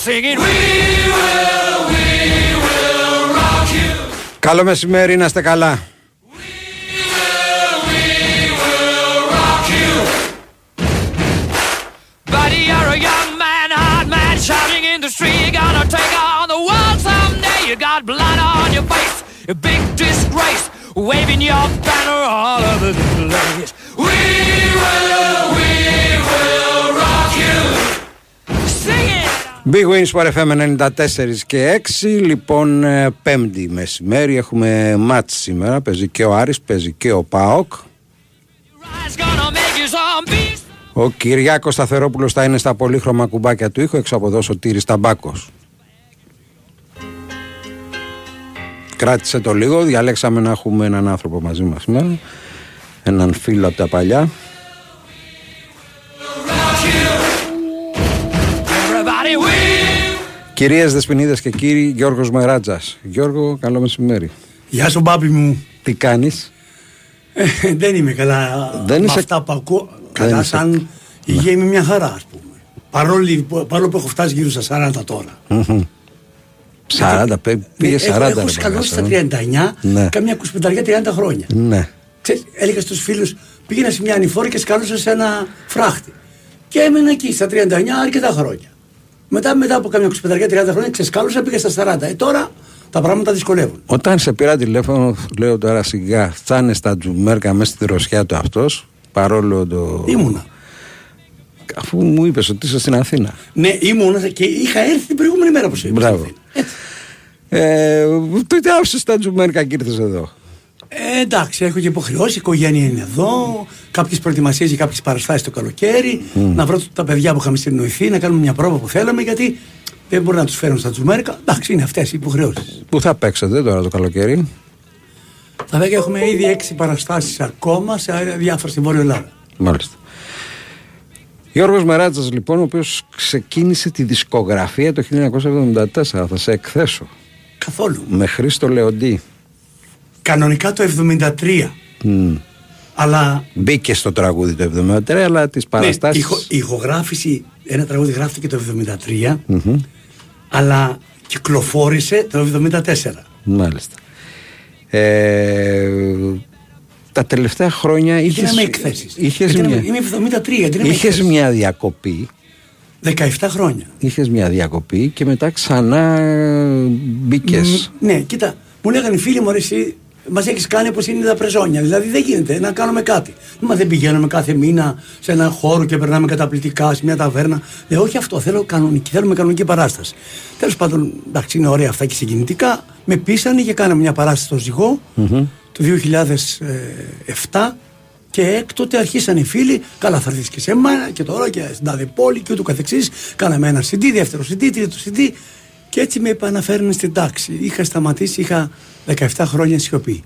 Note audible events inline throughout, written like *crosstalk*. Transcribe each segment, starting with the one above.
Singing, We will, we will rock you. Καλό μεσημέρι, να είστε καλά. Buddy, you're a young man, hard man, shouting in the street. You're gonna take on the world someday. You got blood on your face, a big disgrace, waving your banner all over the place. We will, we will rock you. Sing it. Big Wins for FM 94 και 6 Λοιπόν ε, πέμπτη μεσημέρι Έχουμε μάτς σήμερα. Παίζει και ο Άρης Παίζει και ο ΠΑΟΚ Rise gonna make you zombies. Ο Κυριάκος Σταθερόπουλος θα είναι στα πολύχρωμα κουμπάκια του ήχου. Έξω από εδώ Σωτήρης Ταμπάκος. Κράτησε το λίγο. Διαλέξαμε να έχουμε έναν άνθρωπο μαζί μας σήμερα. Έναν φίλο από τα παλιά Κυρίες Δεσποινίδες και κύριοι Γιώργος Μεράτζας Γιώργο καλό μεσημέρι Γεια σου μπάμπι μου. Τι κάνεις; Ε, δεν είμαι καλά Δεν με είσαι- αυτά που ακούω. Καλά είσαι- σαν υγεία είμαι μια χαρά ας πούμε. Παρόλο, παρόλο που έχω φτάσει γύρω στα 40 τώρα. 40 πέ- πήγε 40 έχω, ρε έχω σκαλώσει στα Παγκάστα, 39, Ναι. καμιά 25-30 χρόνια. Ναι Ξέρεις, έλεγα στους φίλους, πήγαινα σε μια ανηφόρα και σκαλώσα σε ένα φράχτη. Και έμενα εκεί στα 39 αρκετά χρόνια. Μετά, μετά από καμιά 25-30 χρόνια ξεσκάλωσα, πήγα στα 40. Ε, τώρα τα πράγματα δυσκολεύουν. Όταν σε πήρα τηλέφωνο, λέω τώρα σιγά, θα είναι στα τζουμέρκα μέσα στη δροσιά του αυτός, παρόλο το. Ήμουνα. Αφού μου είπες ότι είσαι στην Αθήνα. Ναι, ήμουνα και είχα έρθει την προηγούμενη μέρα που σε είπα. Μπράβο. στην Αθήνα. Έτσι. Ε, τότε άφησες τα τζουμέρκα και ήρθες εδώ. Ε, εντάξει, έχω και υποχρεώσει. Η οικογένεια είναι εδώ. Κάποιες προετοιμασίες για κάποιες παραστάσεις το καλοκαίρι. Να βρω τα παιδιά που είχαμε συνεννοηθεί, να κάνουμε μια πρόβα που θέλαμε. Γιατί δεν μπορεί να τους φέρουν στα τζουμέρικα. Εντάξει, είναι αυτές οι υποχρεώσεις. Πού θα παίξετε τώρα το καλοκαίρι, Τα 10 έχουμε ήδη έξι παραστάσεις ακόμα σε διάφορα στη Βόρεια Ελλάδα. Μάλιστα. Γιώργος Μεράτσας λοιπόν, ο οποίος ξεκίνησε τη δισκογραφία το 1974, θα σε εκθέσω, Καθόλου. με Χρήστο Λεοντή. Κανονικά το 73. Μμ. Αλλά Μπήκε στο τραγούδι το 73, αλλά τις ναι, παραστάσεις... ηχο, η ηχογράφηση, ένα τραγούδι γράφτηκε το 73, αλλά κυκλοφόρησε το 74. Μάλιστα. Ε, τα τελευταία χρόνια είχες, Είχαμε εκθέσεις. είχες, μια, Είμαι 73, γιατί είναι είχες μια διακοπή 17 χρόνια. είχες μια διακοπή και μετά ξανά μπήκες. Μ, Ναι, κοίτα, μου λέγανε οι φίλοι μου, «Ρε, εσύ μας έχεις κάνει όπως είναι τα πρεζόνια. Δηλαδή δεν γίνεται να κάνουμε κάτι. Μα δεν πηγαίνουμε κάθε μήνα σε ένα χώρο και περνάμε καταπληκτικά σε μια ταβέρνα. Ε, όχι αυτό, θέλω κανονική, θέλουμε κανονική παράσταση. Τέλος πάντων, εντάξει, είναι ωραία αυτά και συγκινητικά. Με πείσανε και κάναμε μια παράσταση στο ζυγο το 2007 και έκτοτε αρχίσαν οι φίλοι, καλά θα έρθεις και σε μένα και τώρα και στην τάδε πόλη και ούτω καθεξής. Κάναμε ένα CD, δεύτερο CD, τρίτο CD και έτσι με επαναφέρνουν στην τάξη. Είχα σταματήσει, είχα 17 χρόνια σιωπή.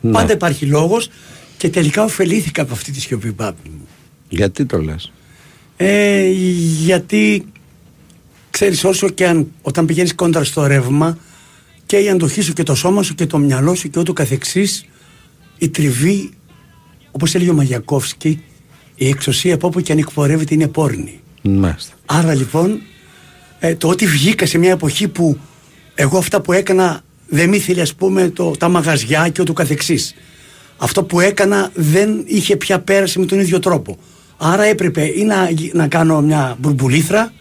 Ναι. Πάντα υπάρχει λόγος και τελικά ωφελήθηκα από αυτή τη σιωπή, πάπη μου. Γιατί το λες; Ε, γιατί ξέρεις όσο και αν όταν πηγαίνεις κόντρα στο ρεύμα και η αντοχή σου και το σώμα σου και το μυαλό σου και ούτω καθεξής η τριβή όπως έλεγε ο Μαγιακόφσκι η εξωσία από όπου και αν εκπορεύεται είναι πόρνη. Μάλιστα. Άρα λοιπόν ε, το ότι βγήκα σε μια εποχή που εγώ αυτά που έκανα δεν μ' ήθελε ας πούμε το, τα μαγαζιά και ούτω καθεξής. Αυτό που έκανα δεν είχε πια πέραση με τον ίδιο τρόπο. Άρα έπρεπε ή να, γι- να κάνω μια μπουρμπουλήθρα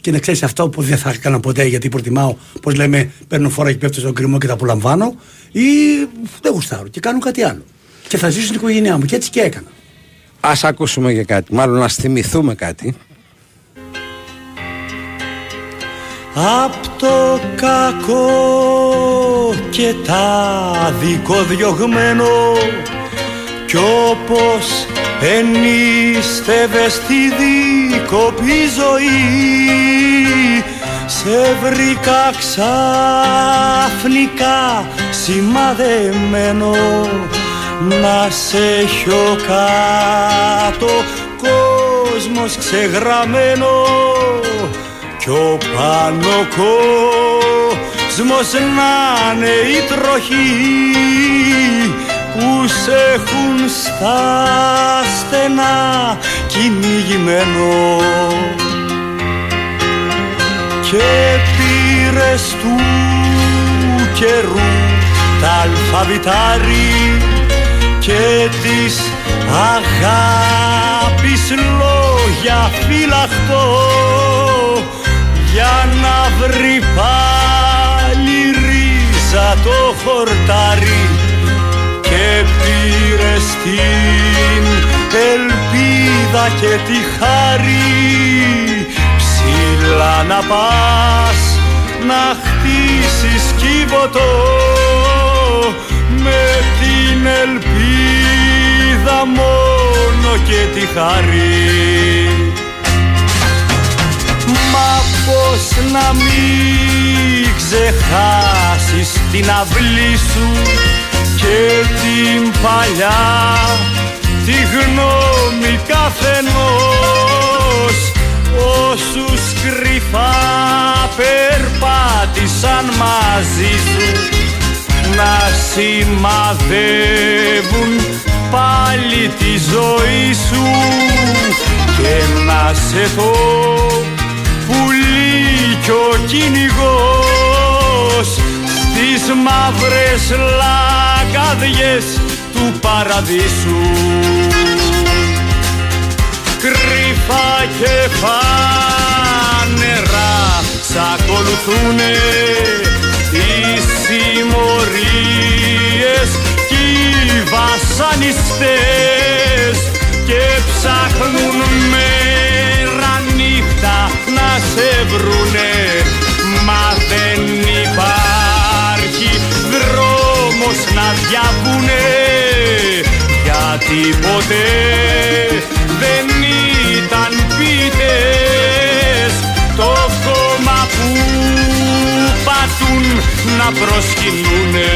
και να ξέρεις αυτό που δεν θα έκανα ποτέ γιατί προτιμάω, πώς λέμε, παίρνω φορά και πέφτω στον κρυμό και τα απολαμβάνω ή δεν γουστάρω και κάνω κάτι άλλο. Και θα ζήσω στην οικογένειά μου και έτσι και έκανα. Ας ακούσουμε και κάτι, μάλλον ας θυμηθούμε κάτι. Απ' το κακό και τα διωγμένο κι όπως ενίστευες στη δίκοπη ζωή σε βρήκα ξαφνικά σημαδεμένο. Να σε έχω κάτω κόσμος ξεγραμμένο κι ο πάνω κόσμος κόσμος να είναι η τροχή που σε έχουν στα στενά κυνηγημένος. Και πήρες του καιρού τα αλφαβητάρι και της αγάπης λόγια φυλαχτός για να βρει πάλι ρίζα το χορτάρι και πήρε την ελπίδα και τη χάρη. Ψηλά να πας να χτίσεις κύβωτο με την ελπίδα μόνο και τη χαρή Μα πως να μην ξεχάσεις την αυλή σου και την παλιά τη γνώμη καθενός όσους κρυφά περπάτησαν μαζί σου να σημαδεύουν πάλι τη ζωή σου. Και να σε το πουλί κι ο κυνηγός στις μαύρες λαγκαδιές του παραδείσου. Κρυφά και φανερά σ' ακολουθούνε οι συμμορίες κι οι βασανιστές και ψάχνουν μέρα νύχτα να σε βρουνε μα δεν υπάρχει δρόμος να διαβούνε. Γιατί ποτέ δεν ήταν πίτες. Το κόμμα που πατούν να προσκυνούνε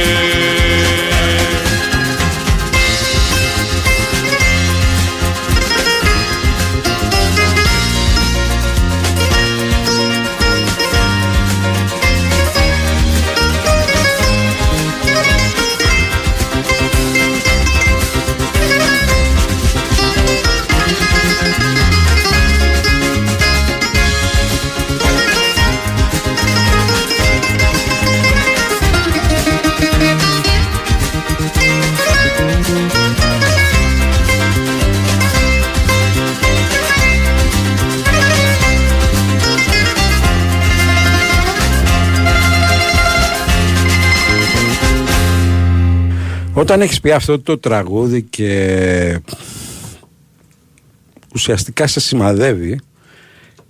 Όταν έχεις πει αυτό το τραγούδι και ουσιαστικά σε σημαδεύει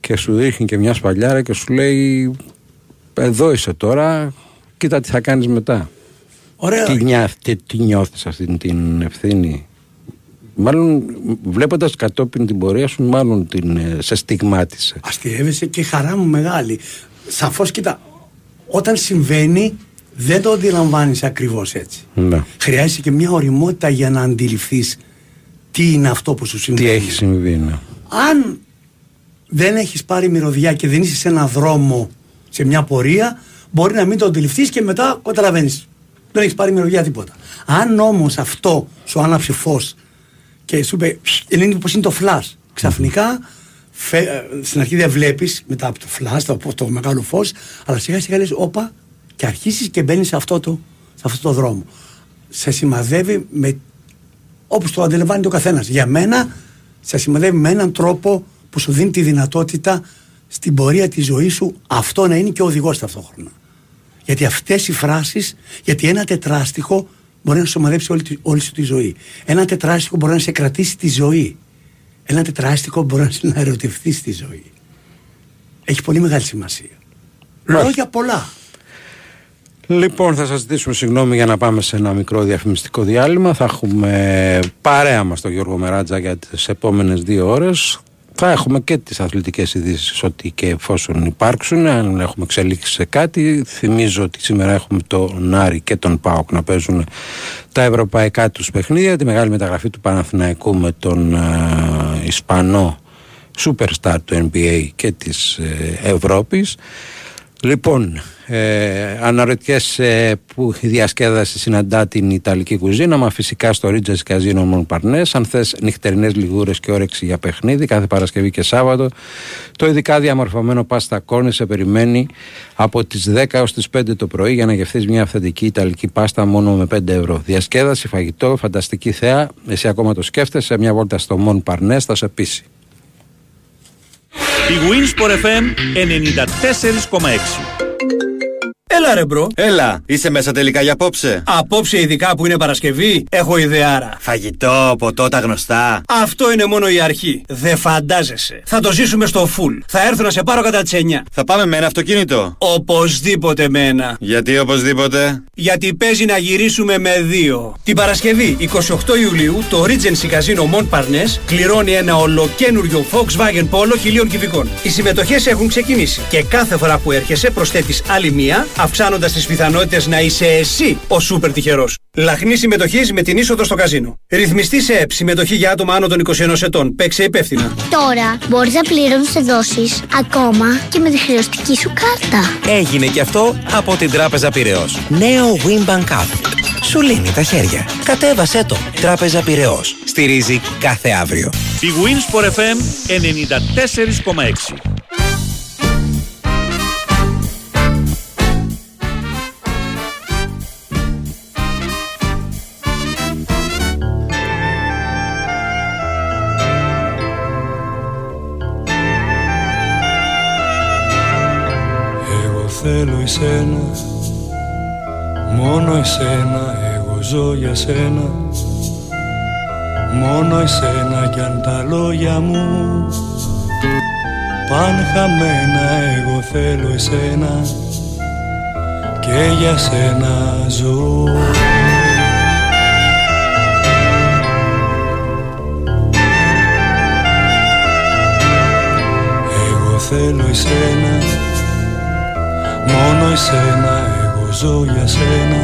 και σου δείχνει και μια σπαλιάρα και σου λέει εδώ είσαι τώρα, κοίτα τι θα κάνεις μετά. Ωραία. Τι, νιά, τι, τι νιώθεις αυτή την ευθύνη; Μάλλον βλέποντας κατόπιν την πορεία σου μάλλον την, ε, σε στιγμάτισε. Αστειεύεσαι και χαρά μου μεγάλη. Σαφώς κοίτα, όταν συμβαίνει δεν το αντιλαμβάνεις ακριβώς έτσι. Ναι. Χρειάζεται και μια οριμότητα για να αντιληφθείς τι είναι αυτό που σου συμβαίνει. Τι έχει συμβεί, ναι. Αν δεν έχεις πάρει μυρωδιά και δεν είσαι σε ένα δρόμο, σε μια πορεία, μπορεί να μην το αντιληφθείς και μετά καταλαβαίνεις. Δεν έχεις πάρει μυρωδιά τίποτα. Αν όμως αυτό σου άναψε φως και σου είπε, είναι πως είναι το φλάς, ξαφνικά φε, ε, στην αρχή δεν βλέπεις μετά από το φλάς, το, το μεγάλο φως, αλλά σιγά σιγά λες, όπα, και αρχίσεις και μπαίνεις σε αυτό το, σε αυτό το δρόμο. Σε σημαδεύει με όπως το αντιλαμβάνεται ο καθένας. Για μένα σε σημαδεύει με έναν τρόπο που σου δίνει τη δυνατότητα στην πορεία της ζωής σου αυτό να είναι και ο οδηγός ταυτόχρονα. Γιατί αυτές οι φράσεις, γιατί ένα τετράστιχο μπορεί να σου σημαδέψει όλη, τη- όλη σου τη ζωή. Ένα τετράστιχο μπορεί να σε κρατήσει τη ζωή. Ένα τετράστιχο μπορεί να σε να ερωτευτεί στη ζωή. Έχει πολύ μεγάλη σημασία. Μάλιστα. Λόγια πολλά. Λοιπόν, θα σας ζητήσουμε συγγνώμη για να πάμε σε ένα μικρό διαφημιστικό διάλειμμα. Θα έχουμε παρέα μας τον Γιώργο Μεράτζα για τις επόμενες δύο ώρες. Θα έχουμε και τις αθλητικές ειδήσεις ό,τι και εφόσον υπάρξουν, αν έχουμε εξελίξει σε κάτι. Θυμίζω ότι σήμερα έχουμε τον Άρη και τον ΠΑΟΚ να παίζουν τα ευρωπαϊκά τους παιχνίδια, τη μεγάλη μεταγραφή του Παναθηναϊκού με τον ε, Ισπανό superstar του NBA και της ε, Ευρώπης. Λοιπόν, ε, αναρωτιέσαι που η διασκέδαση συναντά την Ιταλική κουζίνα, μα φυσικά στο Ρίτζες Καζίνο Μονπαρνέ. Αν θες νυχτερινές λιγούρες και όρεξη για παιχνίδι, κάθε Παρασκευή και Σάββατο, το ειδικά διαμορφωμένο πάστα κόρνη σε περιμένει από τις 10 έως τις 5 το πρωί για να γευτεί μια αυθεντική Ιταλική πάστα μόνο με 5 ευρώ. Διασκέδαση, φαγητό, φανταστική θέα. Εσύ ακόμα το σκέφτεσαι, μια βόλτα στο Μονπαρνέ θα σε πείσει. Η Winsport FM 94,6 Έλα ρε bro. Έλα, είσαι μέσα τελικά για απόψε. Απόψε ειδικά που είναι Παρασκευή, έχω ιδεάρα. Φαγητό, ποτό, τα γνωστά. Αυτό είναι μόνο η αρχή. Δεν φαντάζεσαι. Θα το ζήσουμε στο full. Θα έρθω να σε πάρω κατά τις 9. Θα πάμε με ένα αυτοκίνητο. Οπωσδήποτε με ένα. Γιατί οπωσδήποτε; Γιατί παίζει να γυρίσουμε με δύο. Την Παρασκευή 28 Ιουλίου το Regency Casino Montparnasse κληρώνει ένα ολοκένουργιο Volkswagen Polo χιλίων κυβικών. Οι συμμετοχές έχουν ξεκινήσει και κάθε φορά που έρχεσαι προσθέτεις άλλη μία αυξάνοντας τις πιθανότητες να είσαι εσύ ο σούπερ τυχερός. Λαχνή συμμετοχής με την είσοδο στο καζίνο. Ρυθμιστή σε ΕΠ, συμμετοχή για άτομα άνω των 21 ετών. Παίξε υπεύθυνα. Τώρα μπορείς να πληρώνεις σε δόσεις ακόμα και με τη χρεωστική σου κάρτα. Έγινε και αυτό από την Τράπεζα Πυραιός. Νέο Wimbank App. Σου λύνει τα χέρια. Κατέβασέ το. Τράπεζα Πυραιός. Στηρίζει κάθε αύριο. Η Winsport FM 94,6 θέλω εσένα. Μόνο εσένα εγώ ζω για σένα. Μόνο εσένα κι αν τα λόγια μου Παν χαμένα εγώ θέλω εσένα. Και για σένα ζω. Εγώ θέλω εσένα Μόνο εσένα εγώ ζω για σένα.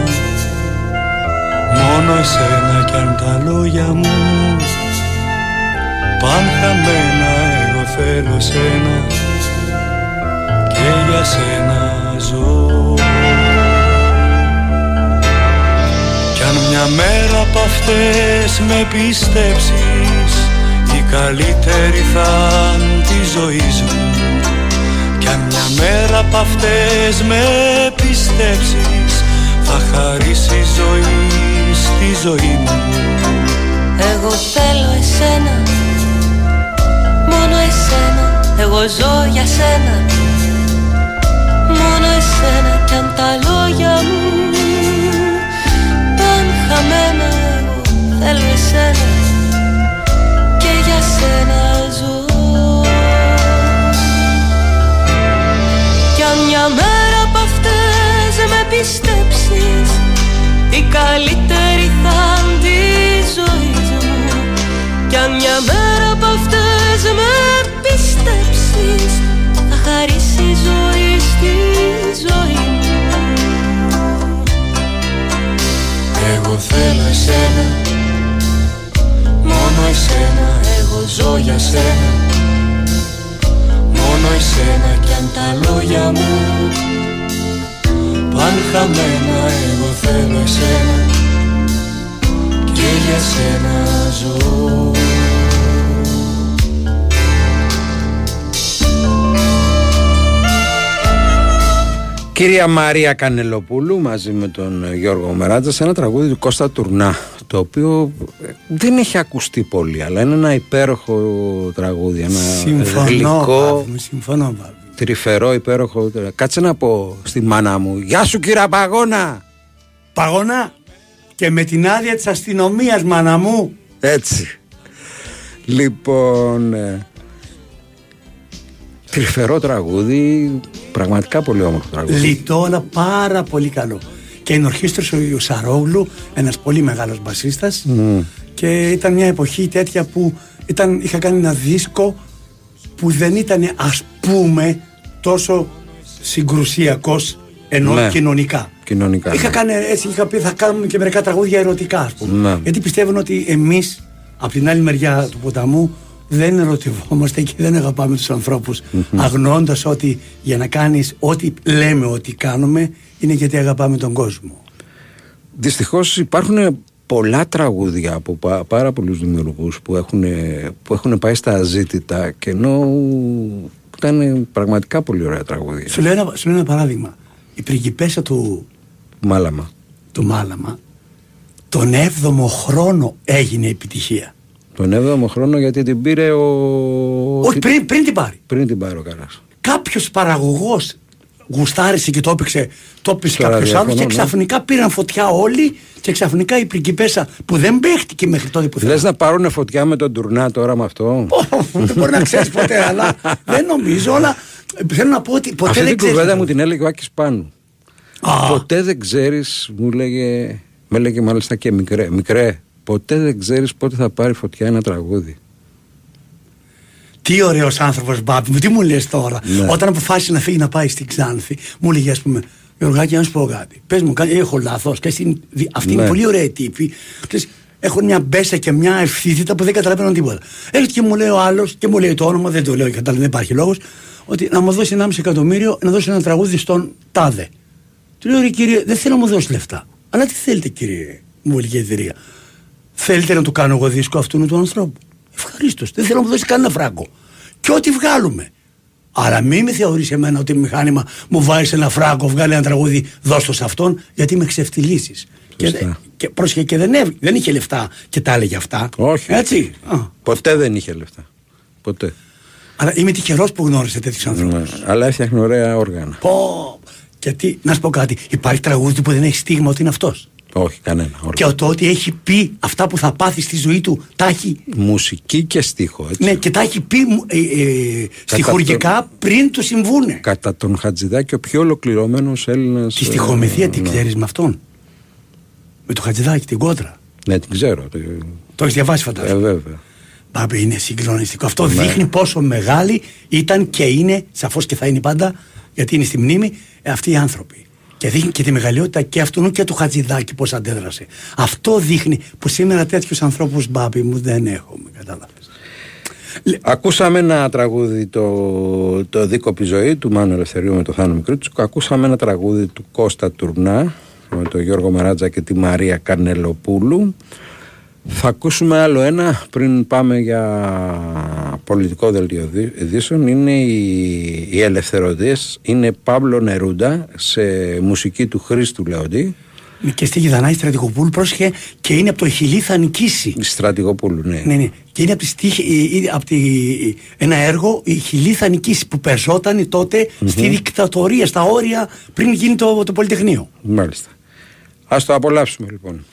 Μόνο εσένα κι αν τα λόγια μου Παν χαμένα εγώ θέλω σένα. Και για σένα ζω. Κι αν μια μέρα απ' αυτές με πιστέψεις Η καλύτερη θα τη ζωή μου κι αν μια μέρα απ' αυτές με πιστέψεις Θα χαρίσει ζωή στη ζωή μου. Εγώ θέλω εσένα Μόνο εσένα. Εγώ ζω για σένα Μόνο εσένα. Κι αν τα λόγια μου Παν χαμένα Εγώ θέλω εσένα Και για σένα μια μέρα από αυτές με πιστέψεις. Η καλύτερη θα τη ζωή μου. Κι αν μια μέρα από αυτές με πιστέψεις Θα χαρίσει ζωή στη ζωή μου. Εγώ θέλω εσένα Μόνο εσένα. Εγώ ζω για σένα μόνο εσένα κι αν τα λόγια μου Παν χαμένα εγώ θέλω εσένα και για σένα ζω Κυρία Μαρία Κανελοπούλου μαζί με τον Γιώργο Μεράτζα σε ένα τραγούδι του Κώστα Τουρνά το οποίο δεν έχει ακουστεί πολύ αλλά είναι ένα υπέροχο τραγούδι ένα συμφωνώ, γλυκό συμφωνώ, τρυφερό υπέροχο. Κάτσε να πω στη μάνα μου Γεια σου κύρα Παγώνα! Παγώνα και με την άδεια της αστυνομίας μάνα μου. Έτσι. Λοιπόν ε, τρυφερό τραγούδι Πραγματικά πολύ όμορφο τραγούδι. Λιτό, αλλά πάρα πολύ καλό. Και ενορχίστρωσε ο Σαρόγλου, ένας πολύ μεγάλος μπασίστας. Και ήταν μια εποχή τέτοια που ήταν, είχα κάνει ένα δίσκο που δεν ήταν ας πούμε τόσο συγκρουσιακός ενώ ναι. κοινωνικά. κοινωνικά. Είχα, ναι. κάνει, έτσι, είχα πει θα κάνουμε και μερικά τραγούδια ερωτικά, ας πούμε. Ναι. Γιατί πιστεύουν ότι εμείς από την άλλη μεριά του ποταμού δεν ερωτευόμαστε και δεν αγαπάμε τους ανθρώπους αγνοώντας ότι για να κάνεις ό,τι λέμε ότι κάνουμε είναι γιατί αγαπάμε τον κόσμο. Δυστυχώς υπάρχουν πολλά τραγούδια από πα- πάρα πολλούς δημιουργούς που έχουν, που έχουν πάει στα αζήτητα και ενώ ήταν πραγματικά πολύ ωραία τραγούδια. Σου λέω ένα, σου λέω ένα παράδειγμα. Η πριγκιπέσα του, Μάλαμα. του Μάλαμα τον 7ο χρόνο έγινε επιτυχία. Τον 7ο χρόνο γιατί την πήρε ο... Όχι, πριν, πριν την πάρει. πριν την πάρει ο Καράς. Κάποιος παραγωγός γουστάρισε και το έπαιξε, το έπαιξε Στο κάποιος ραδιόφωνο, άλλος και ναι. ξαφνικά πήραν φωτιά όλοι και ξαφνικά η πριγκιπέσα που δεν παίχτηκε μέχρι τότε που Λες να πάρουν φωτιά με τον τουρνά τώρα με αυτό; δεν μπορεί να ξέρεις ποτέ, αλλά δεν νομίζω. Αλλά θέλω να πω ότι ποτέ Αυτή δεν την κουβέντα ξέρει. μου την έλεγε ο Άκης Πάνου. Α. Ποτέ δεν ξέρεις, μου λέγε, με έλεγε μάλιστα και μικρέ, μικρέ, ποτέ δεν ξέρεις πότε θα πάρει φωτιά ένα τραγούδι. Τι ωραίος άνθρωπος, Μπάμπη μου, τι μου λες τώρα. Ναι. Όταν αποφάσισε να φύγει να πάει στην Ξάνθη, μου έλεγε, ας πούμε, Γιωργάκη, να σου πω κάτι. Πες μου, κάνει- έχω λάθος. Και αυτή αυτή είναι Ναι. πολύ ωραία τύπη. Ξέρεις, Έχουν μια μπέσα και μια ευθύτητα που δεν καταλαβαίνουν τίποτα. Έρχεται και μου λέει ο άλλος, και μου λέει το όνομα, δεν το λέω, κατάλαβε, δεν υπάρχει λόγος, ότι να μου δώσει 1,5 εκατομμύριο να δώσει ένα τραγούδι στον Τάδε. Του λέω, ρε κύριε, δεν θέλω να μου δώσεις λεφτά. Αλλά τι θέλετε, κύριε μουλική εταιρεία. Θέλετε να του κάνω εγώ δίσκο αυτού του ανθρώπου; Ευχαρίστως. Δεν θέλω να μου δώσει κανένα φράγκο. Και ό,τι βγάλουμε. Αλλά μην με θεωρείς εμένα ότι μηχάνημα μου βάζει ένα φράγκο, βγάλει ένα τραγούδι, δώσ' το σε αυτόν, γιατί με ξεφτυλίσει. Και, Σωστά. και, πρόσεχε, και δεν, έβ- δεν είχε λεφτά και τα έλεγε αυτά. Όχι. Έτσι. Α. Ποτέ δεν είχε λεφτά. Ποτέ. Αλλά είμαι τυχερός που γνώρισε τέτοιους ανθρώπους. Ναι, Αλλά έφτιαχνε ωραία όργανα. Πω. Γιατί, να σου πω κάτι, υπάρχει τραγούδι που δεν έχει στίγμα ότι είναι αυτός. Όχι, κανένα. όργανο. Και το ότι έχει πει αυτά που θα πάθει στη ζωή του, τα έχει Μουσική και στίχο, έτσι. Ναι, και τα έχει πει μου, ε, ε, στιχουργικά πριν του συμβούνε. Κατά τον Χατζηδάκη, ο πιο ολοκληρωμένος Έλληνας. Τη στοιχομηθεία την ξέρεις με αυτόν; Με το Χατζηδάκι, την κόντρα; Ναι, την ξέρω. Το- Το έχεις διαβάσει, Ε, φαντάζομαι. βέβαια. Μπάμπη, είναι συγκλονιστικό. Αυτό Ναι. δείχνει πόσο μεγάλη ήταν και είναι, σαφώς και θα είναι πάντα, γιατί είναι στη μνήμη, ε, αυτοί οι άνθρωποι. Και δείχνει και τη μεγαλειότητα και αυτού και του Χατζηδάκη πώς αντέδρασε. Αυτό δείχνει που σήμερα τέτοιους ανθρώπους, Μπάμπη μου, δεν έχουμε. Κατάλαβες. Ακούσαμε ένα τραγούδι το, το δίκοπη ζωή του Μάνου Ελευθερίου με το Θάνο Μικρούτσικο. Ακούσαμε ένα τραγούδι του Κώστα Τουρνά με τον Γιώργο Μαράτζα και τη Μαρία Κανελοπούλου. Θα ακούσουμε άλλο ένα πριν πάμε για πολιτικό δελτίο δι- ειδήσεων. Είναι οι, οι ελευθερωτές. Είναι Παύλο Νερούντα σε μουσική του Χρήστου Λεοντή. Και στη Γιδανάη Στρατηγοπούλου πρόσεχε και είναι από το Χιλί θα νικήσει. Στρατηγοπούλου, ναι. Ναι, ναι. Και είναι από, τη, στίχη- ε, ε, από τη, ένα έργο η Χιλή θα νικήσει που περζόταν τότε στη δικτατορία, στα όρια πριν γίνει το, το Πολυτεχνείο. Μάλιστα. Ας το απολαύσουμε λοιπόν.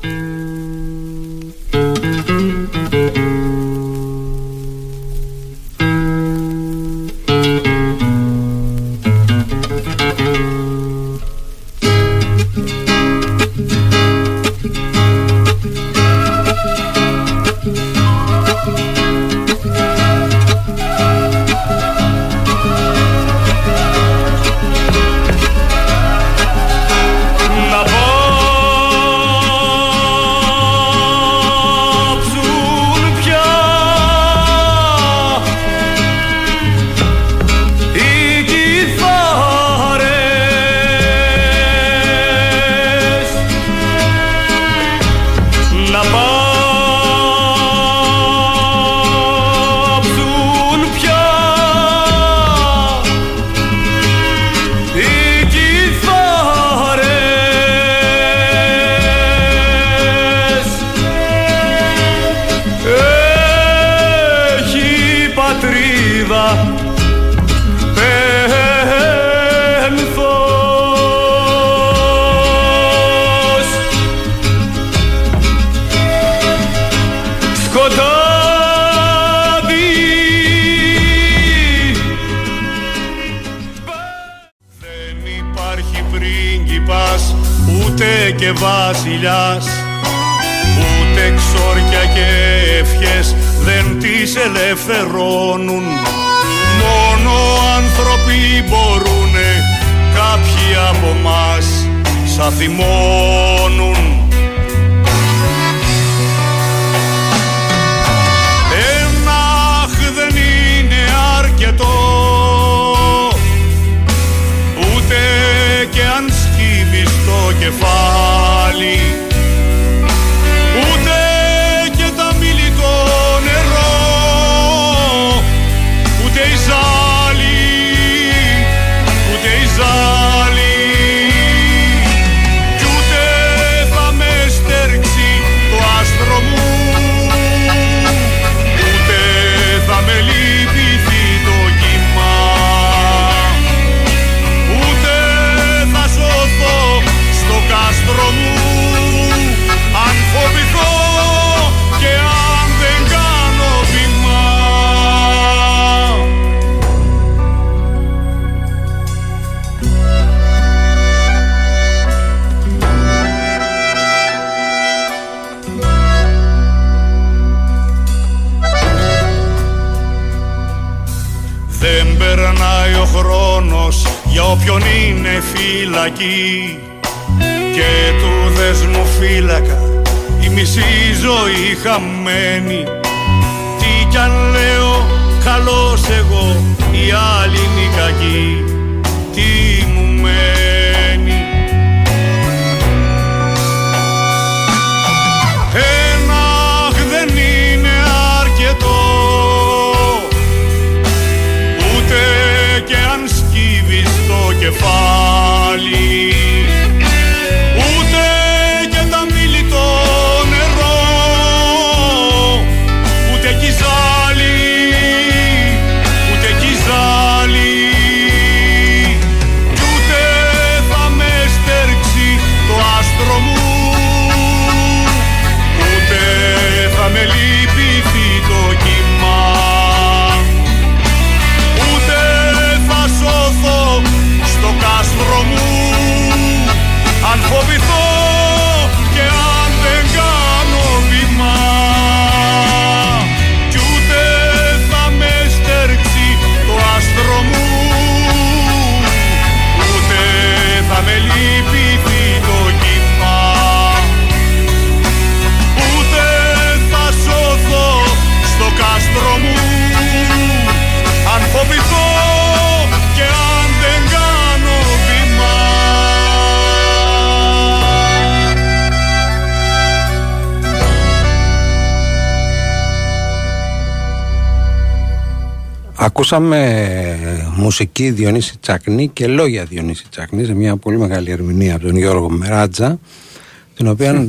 Mm-hmm. Ακούσαμε μουσική Διονύση Τσακνή και λόγια Διονύση Τσακνή σε μια πολύ μεγάλη ερμηνεία από τον Γιώργο Μεράτζα την οποία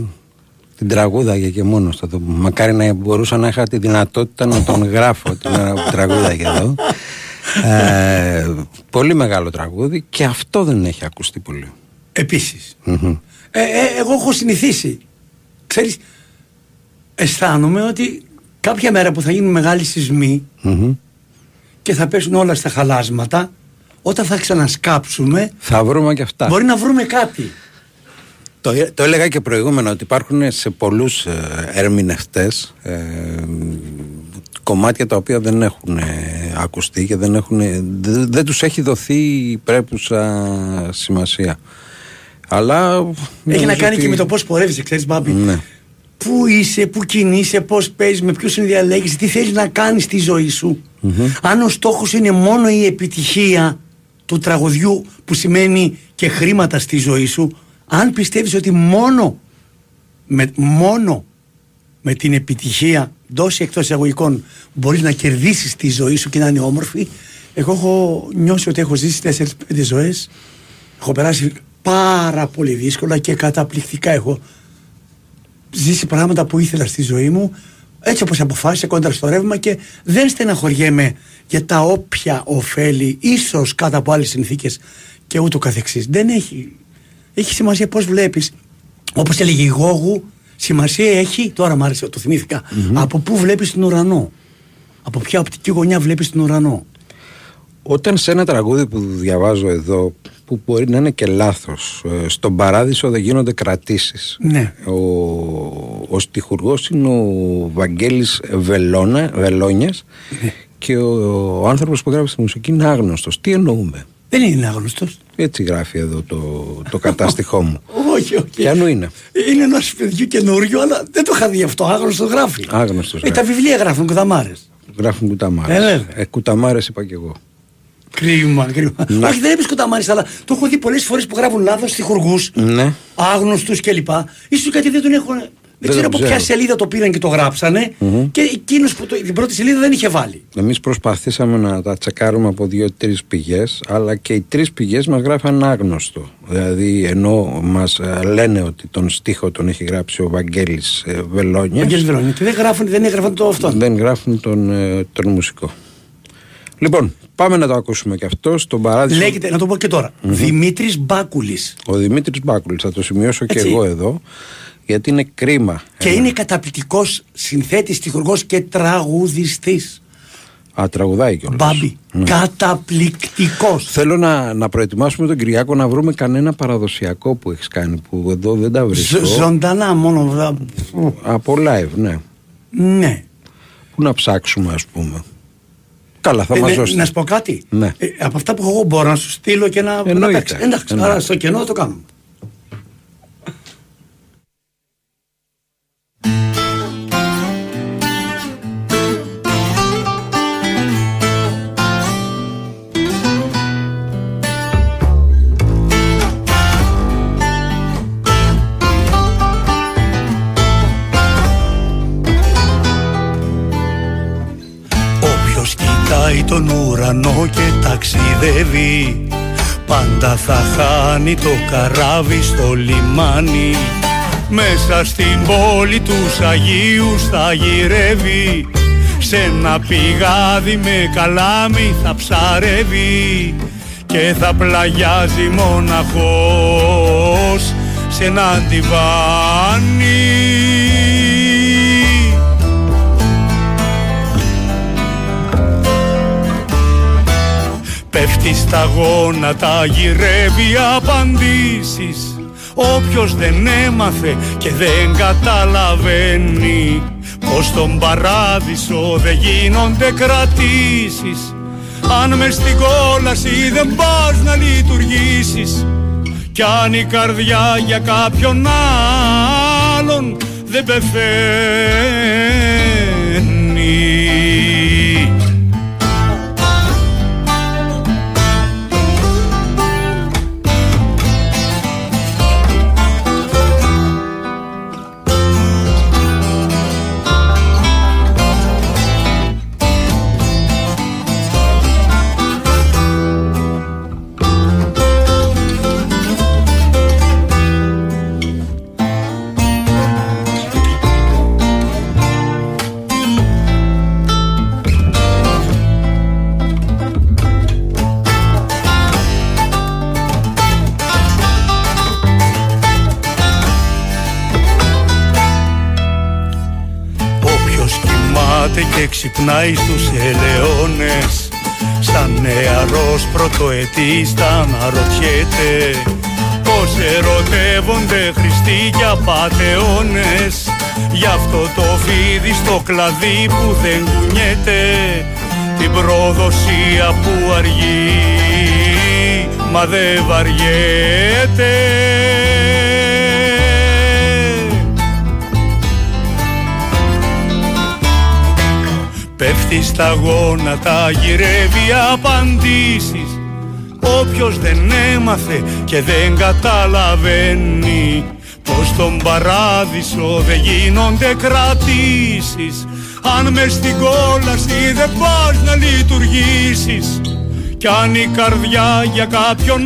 την τραγούδαγε και μόνος θα το πούμε. Μακάρι να μπορούσα να είχα τη δυνατότητα να τον γράφω την ώρα που τραγούδαγε εδώ. Ε, πολύ μεγάλο τραγούδι και αυτό δεν έχει ακουστεί πολύ. Επίσης. Μμμ. Ε, ε, εγώ έχω συνηθίσει. Ξέρεις, αισθάνομαι ότι κάποια μέρα που θα γίνουν μεγάλοι σεισμοί Μμμ. Και θα πέσουν όλα στα χαλάσματα, όταν θα ξανασκάψουμε, Θα βρούμε και αυτά. μπορεί να βρούμε κάτι. Το, το έλεγα και προηγούμενα ότι υπάρχουν σε πολλούς ε, ερμηνευτές ε, κομμάτια τα οποία δεν έχουν ε, ακουστεί και δεν, έχουν, ε, δεν, δεν τους έχει δοθεί η πρέπουσα σημασία. Αλλά Έχει νομίζω να κάνει ότι- και με το πώς πορεύεσαι, ξέρεις, Μπάμπη. Ναι. Πού είσαι, πού κινείσαι, πώς παίζεις, με ποιους συνδιαλέγεις, τι θέλεις να κάνεις στη ζωή σου. Αν ο στόχος είναι μόνο η επιτυχία του τραγουδιού που σημαίνει και χρήματα στη ζωή σου, αν πιστεύεις ότι μόνο με, μόνο με την επιτυχία δόση εκτός εισαγωγικών μπορείς να κερδίσεις τη ζωή σου και να είναι όμορφη. Εγώ έχω νιώσει ότι έχω ζήσει 4-5 ζωές. Έχω περάσει πάρα πολύ δύσκολα και καταπληκτικά. Έχω ζήσει πράγματα που ήθελα στη ζωή μου έτσι όπως αποφάσισα κόντρα στο ρεύμα και δεν στεναχωριέμαι για τα όποια ωφέλη ίσως κάτω από άλλες συνθήκες και ούτω καθεξής. Δεν έχει. Έχει σημασία πώς βλέπεις. Όπως έλεγε η Γόγου, σημασία έχει, τώρα μου άρεσε, το θυμηθηκα από πού βλέπεις τον ουρανό. Από ποια οπτική γωνιά βλέπεις τον ουρανό. Όταν σε ένα τραγούδι που διαβάζω εδώ που μπορεί να είναι και λάθος ε, στον παράδεισο δεν γίνονται κρατήσεις Ναι. ο, ο στιχουργός είναι ο Βαγγέλης Βελώνα, Βελόνιας Ναι. και ο, ο άνθρωπος που γράφει τη μουσική είναι άγνωστος τι εννοούμε; Δεν είναι άγνωστος. έτσι γράφει εδώ το, το κατάστοιχό μου *laughs* όχι, όχι. Ποιανού είναι; Είναι ενός παιδιού καινούριο, αλλά δεν το είχα δει αυτό. Άγνωστος γράφει. άγνωστος Ε, τα γράφει. βιβλία γράφουν κουταμάρες. γράφουν κουταμάρες Ε, βέβαια. ε, κουταμάρες είπα και εγώ Κρίμα, κρίμα. Να- Όχι, δεν έπεισε κουταμάρε, αλλά το έχω δει πολλές φορές που γράφουν λάθος στιχουργούς, ναι άγνωστους κλπ. σω γιατί δεν τον έχουν. Δεν, ξέρω τον από ποια ξέρω. σελίδα το πήραν και το γραψανε και εκείνος που το, την πρώτη σελίδα δεν είχε βάλει. Εμείς προσπαθήσαμε να τα τσεκάρουμε από δύο-τρεις πηγές αλλά και οι τρεις πηγές μας γράφαν άγνωστο δηλαδή ενώ μας ε, λένε ότι τον στίχο τον έχει γράψει ο Βαγγέλης ε, Βελόνιας Αγγέλης Βερόνια. Και δεν, γράφουν, δεν έγραφαν το αυτό. δεν γράφουν τον, ε, τον μουσικό λοιπόν πάμε να το ακούσουμε και αυτό στον παράδεισο Λέγεται, να το πω και τώρα. Δημήτρης Μπάκουλης. ο Δημήτρης Μπάκουλης θα το σημειώσω και Έτσι. εγώ εδώ γιατί είναι κρίμα Και Ε, είναι καταπληκτικός συνθέτης, τυχουργός και τραγουδιστής. α, τραγουδάει κιόλας Μπάμπη. Ναι. Καταπληκτικός. Θέλω να, να προετοιμάσουμε τον Κυριάκο να βρούμε κανένα παραδοσιακό που έχεις κάνει που εδώ δεν τα βρίσκω. Ζωντανά μόνο. βα- Από live, ναι. Ναι. Πού να ψάξουμε, ας πούμε. Καλά, θα Ε, μας ναι, δώσετε. Να σου πω κάτι. Ναι. Ε, από αυτά που έχω εγώ μπορώ να σου στείλω και να, να Εννοείται. παίξεις. Εντάξει, Εννοείται. άρα στο κενό το κάνουμε. Ουρανό και ταξιδεύει. Πάντα θα χάνει το καράβι στο λιμάνι. Μέσα στην πόλη τους Αγίους θα γυρεύει. Σε ένα πηγάδι με καλάμι θα ψαρεύει. Και θα πλαγιάζει μοναχός σε ένα ντιβάνι Πέφτει στα γόνατα, γυρεύει απαντήσεις. Όποιος δεν έμαθε και δεν καταλαβαίνει Πως στον παράδεισο δεν γίνονται κρατήσεις. Αν μες στην κόλαση δεν πας να λειτουργήσεις. Κι αν η καρδιά για κάποιον άλλον δεν πεθαίνει και ξυπνάει στους ελαιώνες. Σαν νεαρός πρωτοετής θα αναρωτιέται. Πως ερωτεύονται Χριστοί και απατεώνες Γι' αυτό το φίδι στο κλαδί που δεν κουνιέται. Την προδοσία που αργεί μα δεν βαριέται Πέφτει στα γόνατα, γυρεύει απαντήσεις. Όποιος δεν έμαθε και δεν καταλαβαίνει Πως στον παράδεισο δεν γίνονται κρατήσεις. Αν μες στην κόλαση δεν πας να λειτουργήσεις. Κι αν η καρδιά για κάποιον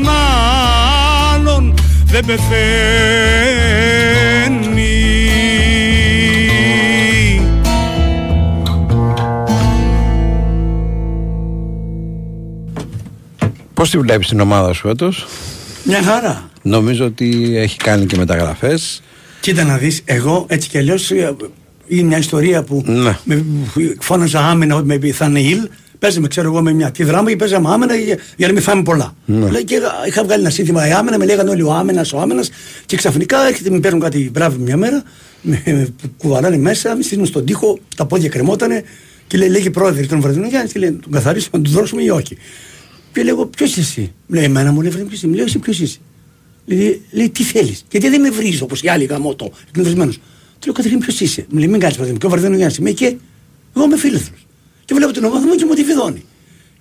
άλλον δεν πεθαίνει Πώς τη βλέπεις την ομάδα σου φέτο, Μια χαρά. Νομίζω ότι έχει κάνει και μεταγραφές. Κοίτα να δεις, εγώ έτσι κι αλλιώς ε, είναι μια ιστορία που Ναι. με, φώναζα άμενα ότι με Πιθανεήλ Παίζαμε, ξέρω εγώ, με μια τη δράμα και παίζαμε άμενα για, για να μην φάμε πολλά. Ναι. Λέει, και είχα, είχα βγάλει ένα σύνθημα η άμενα, με λέγανε όλοι ο άμενα, ο άμενα. Και ξαφνικά έρχεται, με παίρνουν κάτι μπράβο μια μέρα, με, με κουβαλάνε μέσα, με στείλουν στον τοίχο, τα πόδια κρεμότανε και λέει, λέγει πρόεδρε των Βρετανών Γιάννη, και λέει, τον καθαρίσουμε, να του δώσουμε ή όχι. Και λέγω, ποιος είσαι; Εσύ. Μου λέει, Εμένα μου λέει, ποιος είσαι. Μου λέει, εσύ ποιος είσαι; Λέει, λέει τι θέλεις; Γιατί δεν με βρει όπως οι άλλοι γαμότο, εκνευρισμένος; Του λέω, Καταρχήν, ποιος είσαι; Μου λέει, μην κάνεις παιδί μου, και ο Βαρδένος Γιάννης. Είμαι και εγώ είμαι φίλεθρο. Και βλέπω την ομάδα μου και μου τη βιδώνει.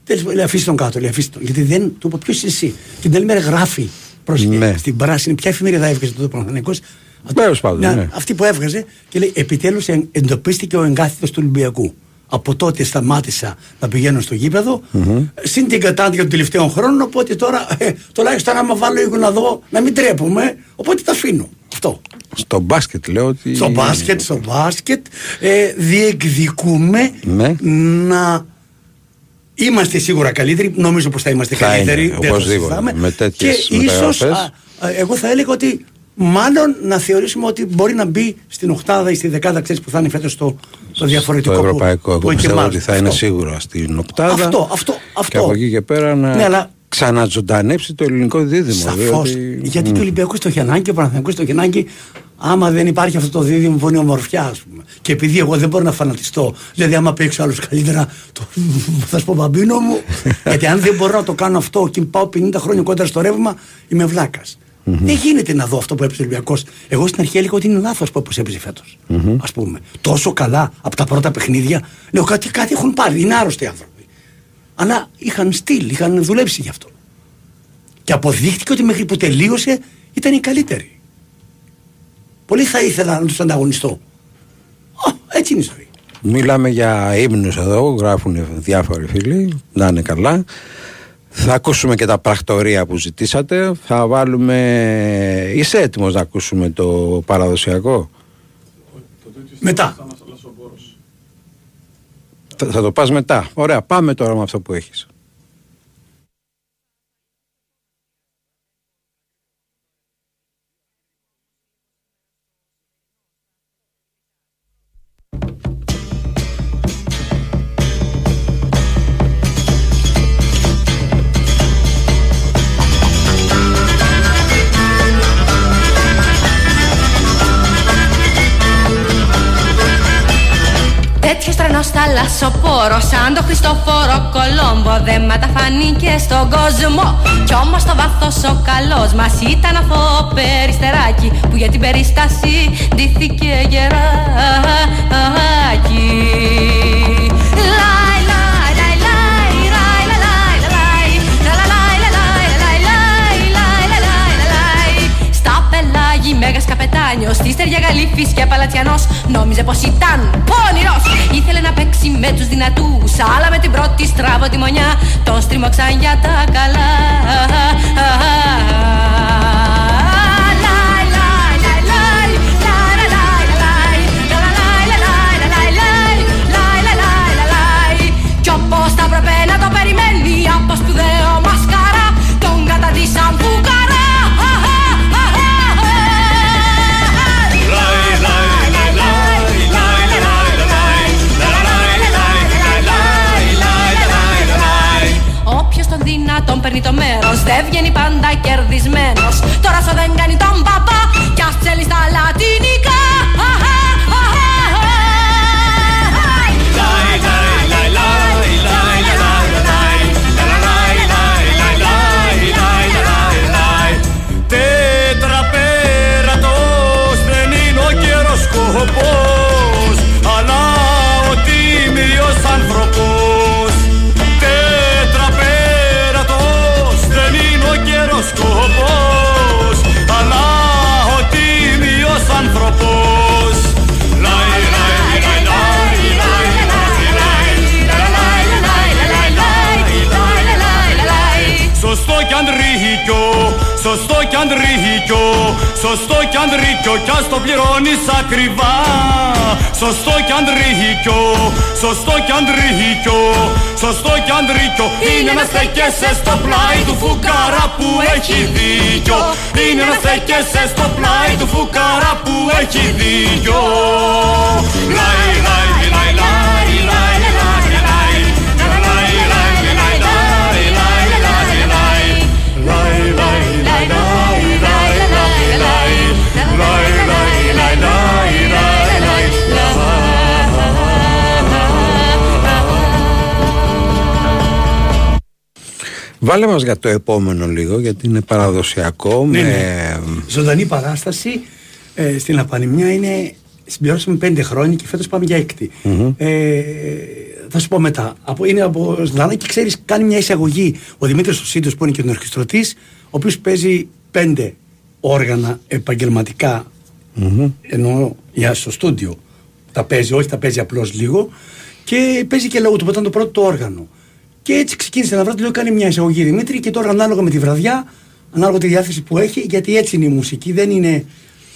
Τέλος πάντων, λέει, αφήστε τον κάτω, λέει, αφήστε τον. Γιατί δεν του είπα, ποιος είσαι εσύ; Και την άλλη μέρα γράφει. Πρόσεχε, Ναι. στην πράσινη, ποια εφημερίδα έβγαζε τότε ο Παναθανικό. Τέλος πάντων, ναι. Αυτή που έβγαζε και λέει, επιτέλους εντοπίστηκε ο εγκάθιτο του Ολυμπιακού. Από τότε σταμάτησα να πηγαίνω στο γήπεδο. Συν την κατάντια των τελευταίων χρόνων. Οπότε τώρα, ε, τουλάχιστον άμα βάλω λίγο να δω, να μην τρέπομαι. Οπότε τα αφήνω. Αυτό. Στο μπάσκετ λέω ότι. Στο μπάσκετ, στο μπάσκετ ε, διεκδικούμε Ναι. να είμαστε σίγουρα καλύτεροι. Νομίζω πως θα είμαστε Θα καλύτεροι. είναι, δεν το οπωσδήποτε. συζητάμε. Με τέτοιες Και ίσως, μεταγραφές. α, α, εγώ θα έλεγα ότι μάλλον να θεωρήσουμε ότι μπορεί να μπει στην οκτάδα ή στη δεκάδα, ξέρεις που θα είναι φέτος το, το διαφορετικό. Το που- ευρωπαϊκό. που Εγώ πιστεύω ετοιμάζουν. ότι θα είναι Αυτό. σίγουρα στην οκτάδα. Αυτό, αυτό, αυτό. Και από εκεί και πέρα να Ναι, αλλά- ξαναζωντανέψει το ελληνικό δίδυμο. Σαφώς. διότι- Γιατί Μμ. και ο Ολυμπιακό το έχει ανάγκη, ο Παναθηναϊκός το έχει ανάγκη. Άμα δεν υπάρχει αυτό το δίδυμο φωνή ομορφιά, ας πούμε. Και επειδή εγώ δεν μπορώ να φανατιστώ, δηλαδή άμα παίξω άλλος καλύτερα, το, *laughs* θα σου πω μπαμπίνο μου. *laughs* γιατί αν δεν μπορώ να το κάνω αυτό και πάω 50 χρόνια κοντά στο ρεύμα, είμαι βλάκας. Δεν γίνεται να δω αυτό που έπαιζε ο Ολυμπιακός. Εγώ στην αρχή έλεγα ότι είναι λάθος που όπω έπαιζε φέτος. Α πούμε. Τόσο καλά από τα πρώτα παιχνίδια. Λέω κάτι, κάτι έχουν πάρει. Είναι άρρωστοι άνθρωποι. Αλλά είχαν στυλ, είχαν δουλέψει γι' αυτό. Και αποδείχτηκε ότι μέχρι που τελείωσε ήταν οι καλύτεροι. Πολύ θα ήθελα να τους ανταγωνιστώ. Α, έτσι είναι η ζωή. Μιλάμε για ύμνους εδώ, γράφουν διάφοροι φίλοι, να είναι καλά. Θα ακούσουμε και τα πρακτορία που ζητήσατε. Θα βάλουμε... Είσαι έτοιμος να ακούσουμε το παραδοσιακό; Μετά. Θα, θα το πας μετά. Ωραία, πάμε τώρα με αυτό που έχεις. Τέτοιο τρανό θαλασσοπόρο, σαν το Χριστόφορο Κολόμπο, δεν μεταφανήκε στον κόσμο. Κι όμως το βάθος ο καλός μας ήταν αυτό περιστεράκι που για την περίσταση ντύθηκε γεράκι. μέγας καπετάνιος. στη στεριά γαλήφη και παλατιανό, Νόμιζε πως ήταν πόνιρο. Ήθελε να παίξει με τους δυνατούς. Αλλά με την πρώτη στράβο τη μονιά τον στριμωξαν για τα καλά. Πώς θα έπρεπε να το περιμένει από σπουδαίο μασκαρά Τον καταντήσαν φουκαρά δυνατόν παίρνει το μέρος. Δεν βγαίνει πάντα κερδισμένος. Τώρα σου δεν κάνει τον παπά Κι ας ψέλει στα λατινικά σωστό κι αντρίκιο, σωστό κι αντρίκιο κι ας το πληρώνεις ακριβά. Σωστό κι αντρίκιο, σωστό κι αντρίκιο, σωστό κι αντρίκιο είναι να στέκεσαι στο πλάι του φουκάρα που έχει δίκιο. Είναι να στέκεσαι στο πλάι του φουκάρα που έχει δίκιο. Λαϊ, λαϊ, λαϊ, λαϊ, λαϊ, λαϊ, Βάλε μας για το επόμενο λίγο γιατί είναι παραδοσιακό Ναι, με... ναι. Ζωντανή παράσταση ε, στην Απανημιά είναι. Συμπληρώσαμε πέντε χρόνια και φέτος πάμε για έκτη. Ε, θα σου πω μετά. Από, είναι από ζωντανά και ξέρεις, κάνει μια εισαγωγή ο Δημήτρης Σωσίδη που είναι και ο ορχιστρωτής, ο οποίος παίζει πέντε όργανα επαγγελματικά εννοώ για στο στούντιο. Τα παίζει, όχι τα παίζει απλώς λίγο. Και παίζει και λόγω του που ήταν το πρώτο του όργανο. Και έτσι ξεκίνησε να βράδυ, λέω κάνει μια εισαγωγή Δημήτρη και τώρα ανάλογα με τη βραδιά, ανάλογα τη διάθεση που έχει, γιατί έτσι είναι η μουσική, δεν είναι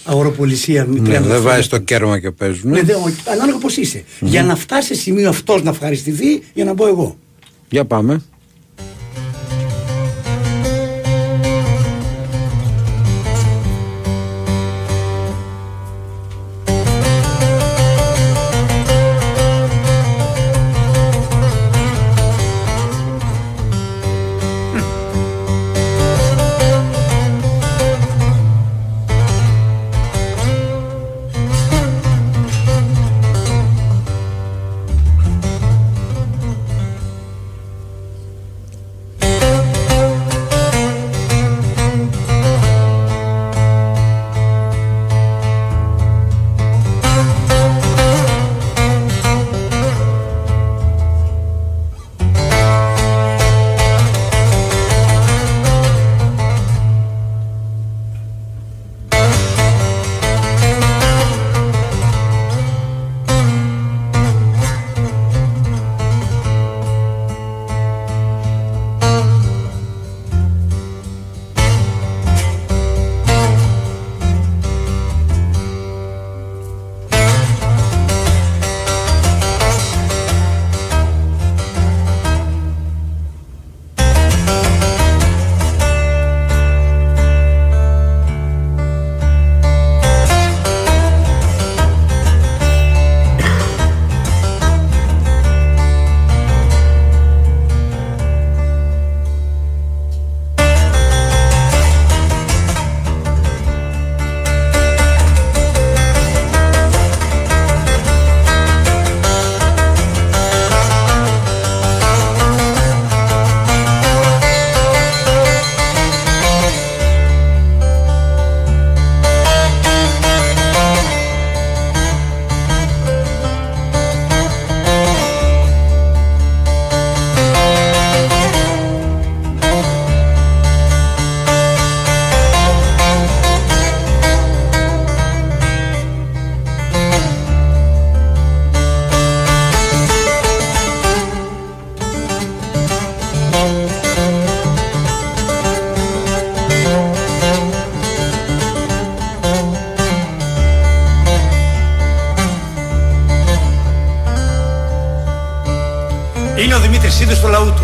αγοροπολισία. με Ναι, 30 δεν χρόνια. βάζει το κέρμα και παίζουν. Ναι, δεν- όχι, ανάλογα πώς είσαι. Για να φτάσει σε σημείο αυτός να ευχαριστηθεί, για να μπω εγώ. Για πάμε. Δημήτρη Σίδη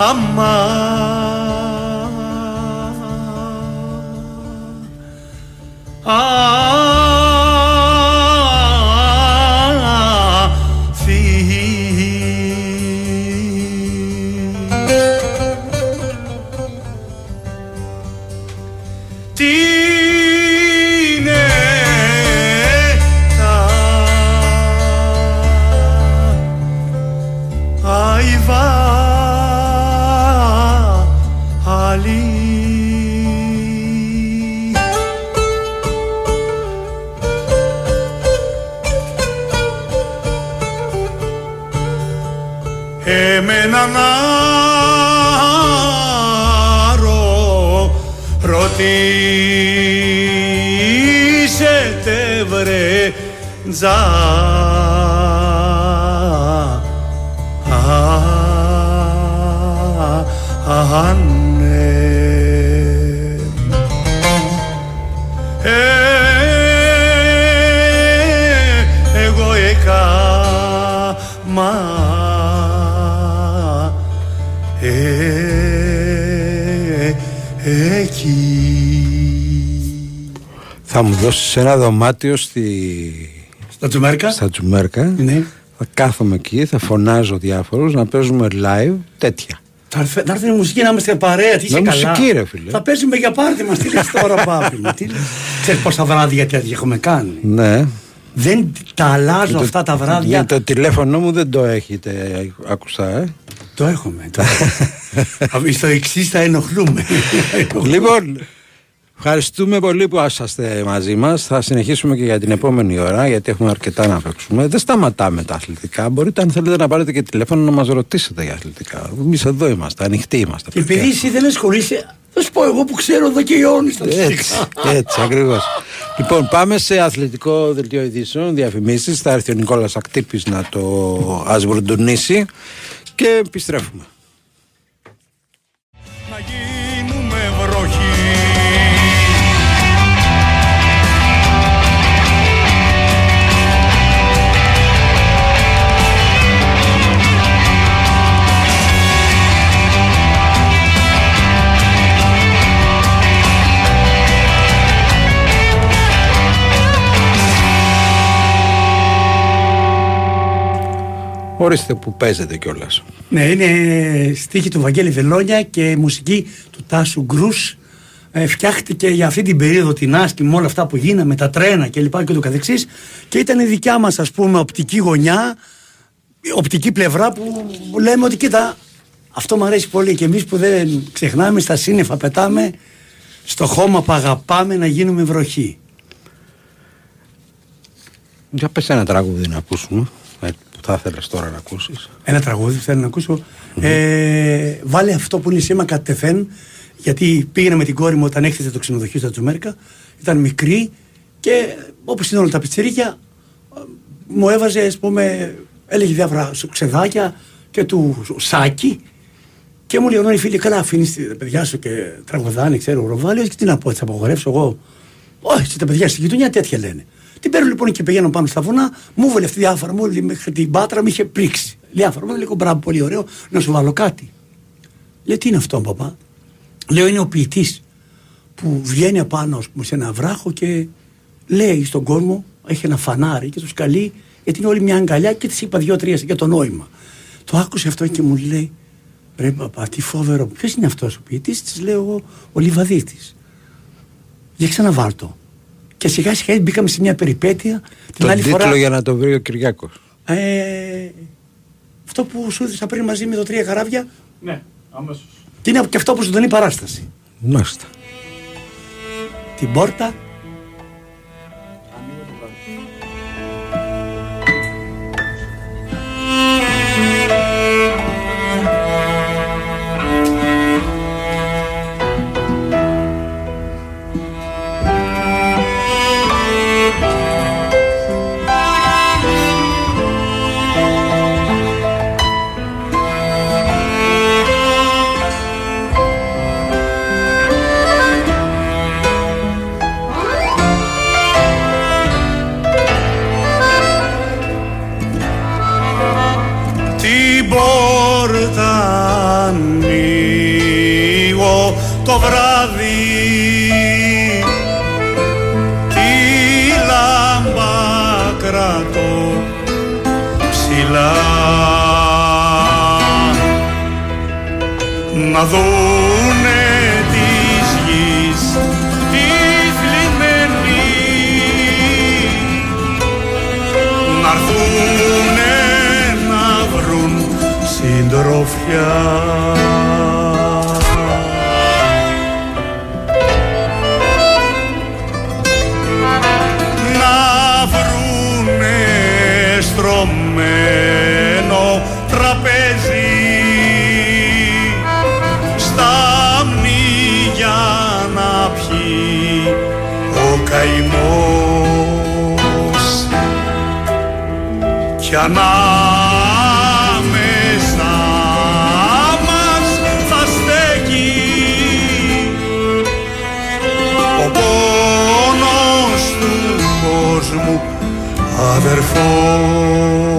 ama Θα μου δώσει ένα δωμάτιο στη... Στα Τζουμέρκα; στα Τζουμέρκα. Ναι. Θα κάθομαι εκεί, θα φωνάζω διάφορους να παίζουμε live τέτοια. Θα έρθει- θα έρθει η μουσική να είμαστε παρέα, τι είσαι Με καλά. μουσική, ρε φίλε. Θα παίζουμε για πάρτι μας, τι λες τώρα *laughs* πάπη μου. τι λες. Ξέρεις πόσα βράδια τέτοια έχουμε κάνει. Ναι. Δεν τα αλλάζω Το- αυτά τα βράδια. Το τηλέφωνο μου δεν το έχετε ακουστά, ε. Το έχουμε. Το έχουμε. *laughs* Στο εξής θα ενοχλούμε. λοιπόν, ευχαριστούμε πολύ που είσαστε μαζί μας. Θα συνεχίσουμε και για την επόμενη ώρα, γιατί έχουμε αρκετά να παίξουμε. Δεν σταματάμε τα αθλητικά. Μπορείτε, αν θέλετε, να πάρετε και τηλέφωνο να μας ρωτήσετε για αθλητικά. Εμείς εδώ είμαστε, ανοιχτοί είμαστε. Και επειδή εσύ δεν ασχολείσαι, θα σου πω εγώ που ξέρω εδώ και αιώνες τα Έτσι, αθλητικά. έτσι ακριβώς. λοιπόν, πάμε σε αθλητικό δελτίο ειδήσεων, διαφημίσεις. Θα έρθει ο Νικόλας Ακτύπης να το ασβουρντουνίσει και επιστρέφουμε. Ορίστε που παίζετε κιόλας. Ναι, είναι στίχη του Βαγγέλη Βελόνια και μουσική του Τάσου Γκρούς. Ε, φτιάχτηκε για αυτή την περίοδο την άσκη με όλα αυτά που γίναμε, τα τρένα και λοιπά και το καθεξής και ήταν η δικιά μας ας πούμε οπτική γωνιά, οπτική πλευρά που λέμε ότι κοίτα αυτό μου αρέσει πολύ και εμείς που δεν ξεχνάμε στα σύννεφα πετάμε στο χώμα που αγαπάμε να γίνουμε βροχή. Για πες ένα τραγούδι να ακούσουμε ε, που θα ήθελες τώρα να ακούσεις; Ένα τραγούδι που θέλω να ακούσω. Ε, βάλε αυτό που είναι σήμα κατ' γιατί πήγαινα με την κόρη μου όταν έχτιζε το ξενοδοχείο στα Τζουμέρκα. Ήταν μικρή και όπως είναι όλα τα πιτσιρίκια μου έβαζε, ας πούμε, έλεγε διάφορα ξεδάκια και του σάκι και μου λέει: οι φίλοι, καλά, αφήνεις τα παιδιά σου και τραγουδάνε, ξέρω, ροβάλιο. Και τι να πω, τι απογορεύσω εγώ. Όχι, τα παιδιά στη γειτονιά τέτοια λένε. Την παίρνω λοιπόν και πηγαίνω πάνω στα βουνά, μου έβαλε αυτή διάφορα, μου μέχρι την πάτρα, μου είχε πρίξει. Διάφορα, μου λέει: Μπράβο, πολύ ωραίο, να σου βάλω κάτι. Λέει: Τι είναι αυτό, παπά; Λέω: Είναι ο ποιητής που βγαίνει απάνω πούμε, σε ένα βράχο και λέει στον κόσμο, έχει ένα φανάρι και τους καλεί, γιατί είναι όλη μια αγκαλιά και της είπα δύο-τρία για το νόημα. Το άκουσε αυτό και μου λέει: Ρε παπά, τι φοβερό. Ποιος είναι αυτός ο ποιητής, της λέω εγώ, ο Λιβαδίτης. Για ξαναβάλτο. Και σιγά σιγά μπήκαμε σε μια περιπέτεια. Την Τον άλλη τίτλο φορά. για να το βρει ο Κυριάκος. Ε, αυτό που σου έδωσα πριν μαζί με το τρία καράβια. Ναι, αμέσως. Και είναι και αυτό που ζωντανή παράσταση. Μάλιστα. Την πόρτα Να δούνε της γης τη θλιμμένη Να'ρθούνε να βρουν συντροφιά ανάμεσα μας θα στέκει. Ο πόνος του κόσμου αδερφός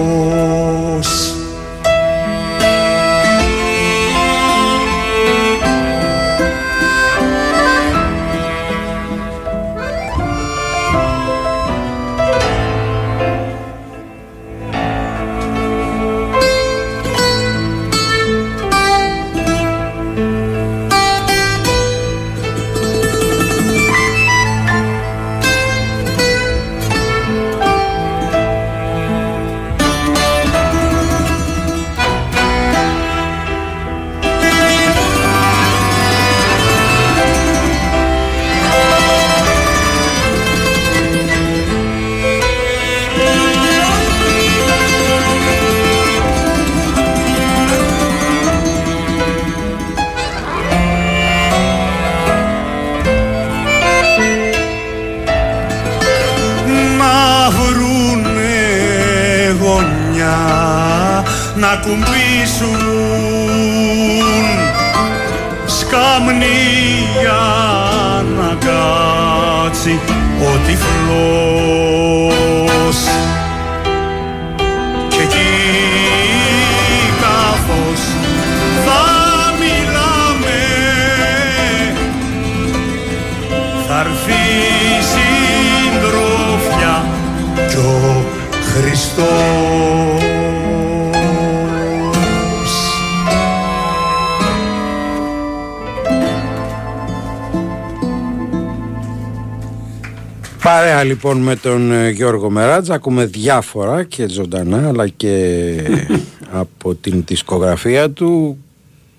Παρέα λοιπόν με τον ε, Γιώργο Μεράτζα ακούμε διάφορα και ζωντανά αλλά και *laughs* από την δισκογραφία του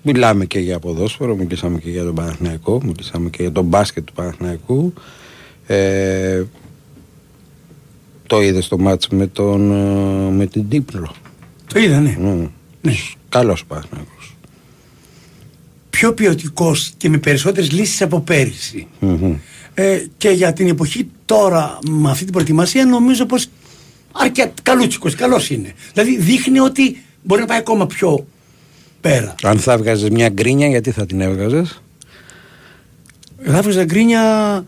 μιλάμε και για ποδόσφαιρο, μιλήσαμε και για τον Παναθηναϊκό, μιλήσαμε και για τον μπάσκετ του Παναθηναϊκού ε, το είδες στο μάτς με, τον, ε, με την Τύπλο Το είδα, ναι. mm. ναι. Καλός ο Παναθηναϊκός Πιο ποιοτικός και με περισσότερες λύσεις από πέρυσι. Μμμ. Ε, και για την εποχή τώρα με αυτή την προετοιμασία νομίζω πως αρκετά καλούτσικος, καλός είναι. Δηλαδή δείχνει ότι μπορεί να πάει ακόμα πιο πέρα. Αν θα έβγαζες μια γκρίνια γιατί θα την έβγαζες; Θα έβγαζα γκρίνια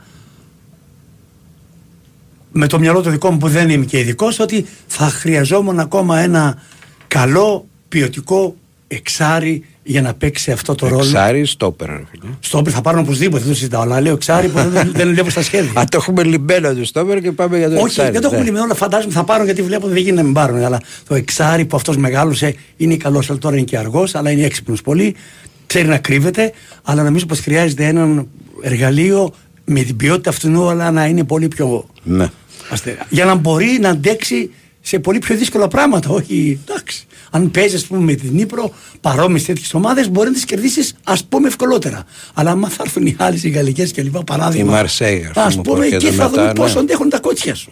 με το μυαλό το δικό μου που δεν είμαι και ειδικός ότι θα χρειαζόμουν ακόμα ένα καλό ποιοτικό εξάρι για να παίξει αυτό το ρόλο. Εξάρι, στόπερ. ρε φίλε. Στόπερ θα πάρουν οπωσδήποτε, δεν το συζητάω. Αλλά λέω εξάρι που δεν, δεν βλέπω στα σχέδια. Α, το έχουμε λιμπέλο του στόπερ και πάμε για το Όχι, εξάρι. δεν το έχουμε ναι. λυμμένο, αλλά φαντάζομαι θα πάρουν γιατί βλέπω δεν γίνεται να μην πάρουν. Αλλά το εξάρι που αυτός μεγάλωσε είναι καλός, αλλά τώρα είναι και αργός, αλλά είναι έξυπνος πολύ. Ξέρει να κρύβεται, αλλά νομίζω πως χρειάζεται ένα εργαλείο με την ποιότητα αυτού, αλλά να είναι πολύ πιο. Ναι. αστερά. Για να μπορεί να αντέξει σε πολύ πιο δύσκολα πράγματα. Όχι, εντάξει. Αν παίζεις, ας πούμε, με την Νύπρο, παρόμοιες τέτοιες ομάδες, μπορεί να τις κερδίσεις, ας πούμε, ευκολότερα. Αλλά άμα θα έρθουν οι άλλε, οι γαλλικές και λοιπά, παράδειγμα. Η Μαρσέη, ας Α πούμε, που πούμε, έρχεται εκεί θα μετά, δούμε πόσο ναι. αντέχουν τα κότσια σου.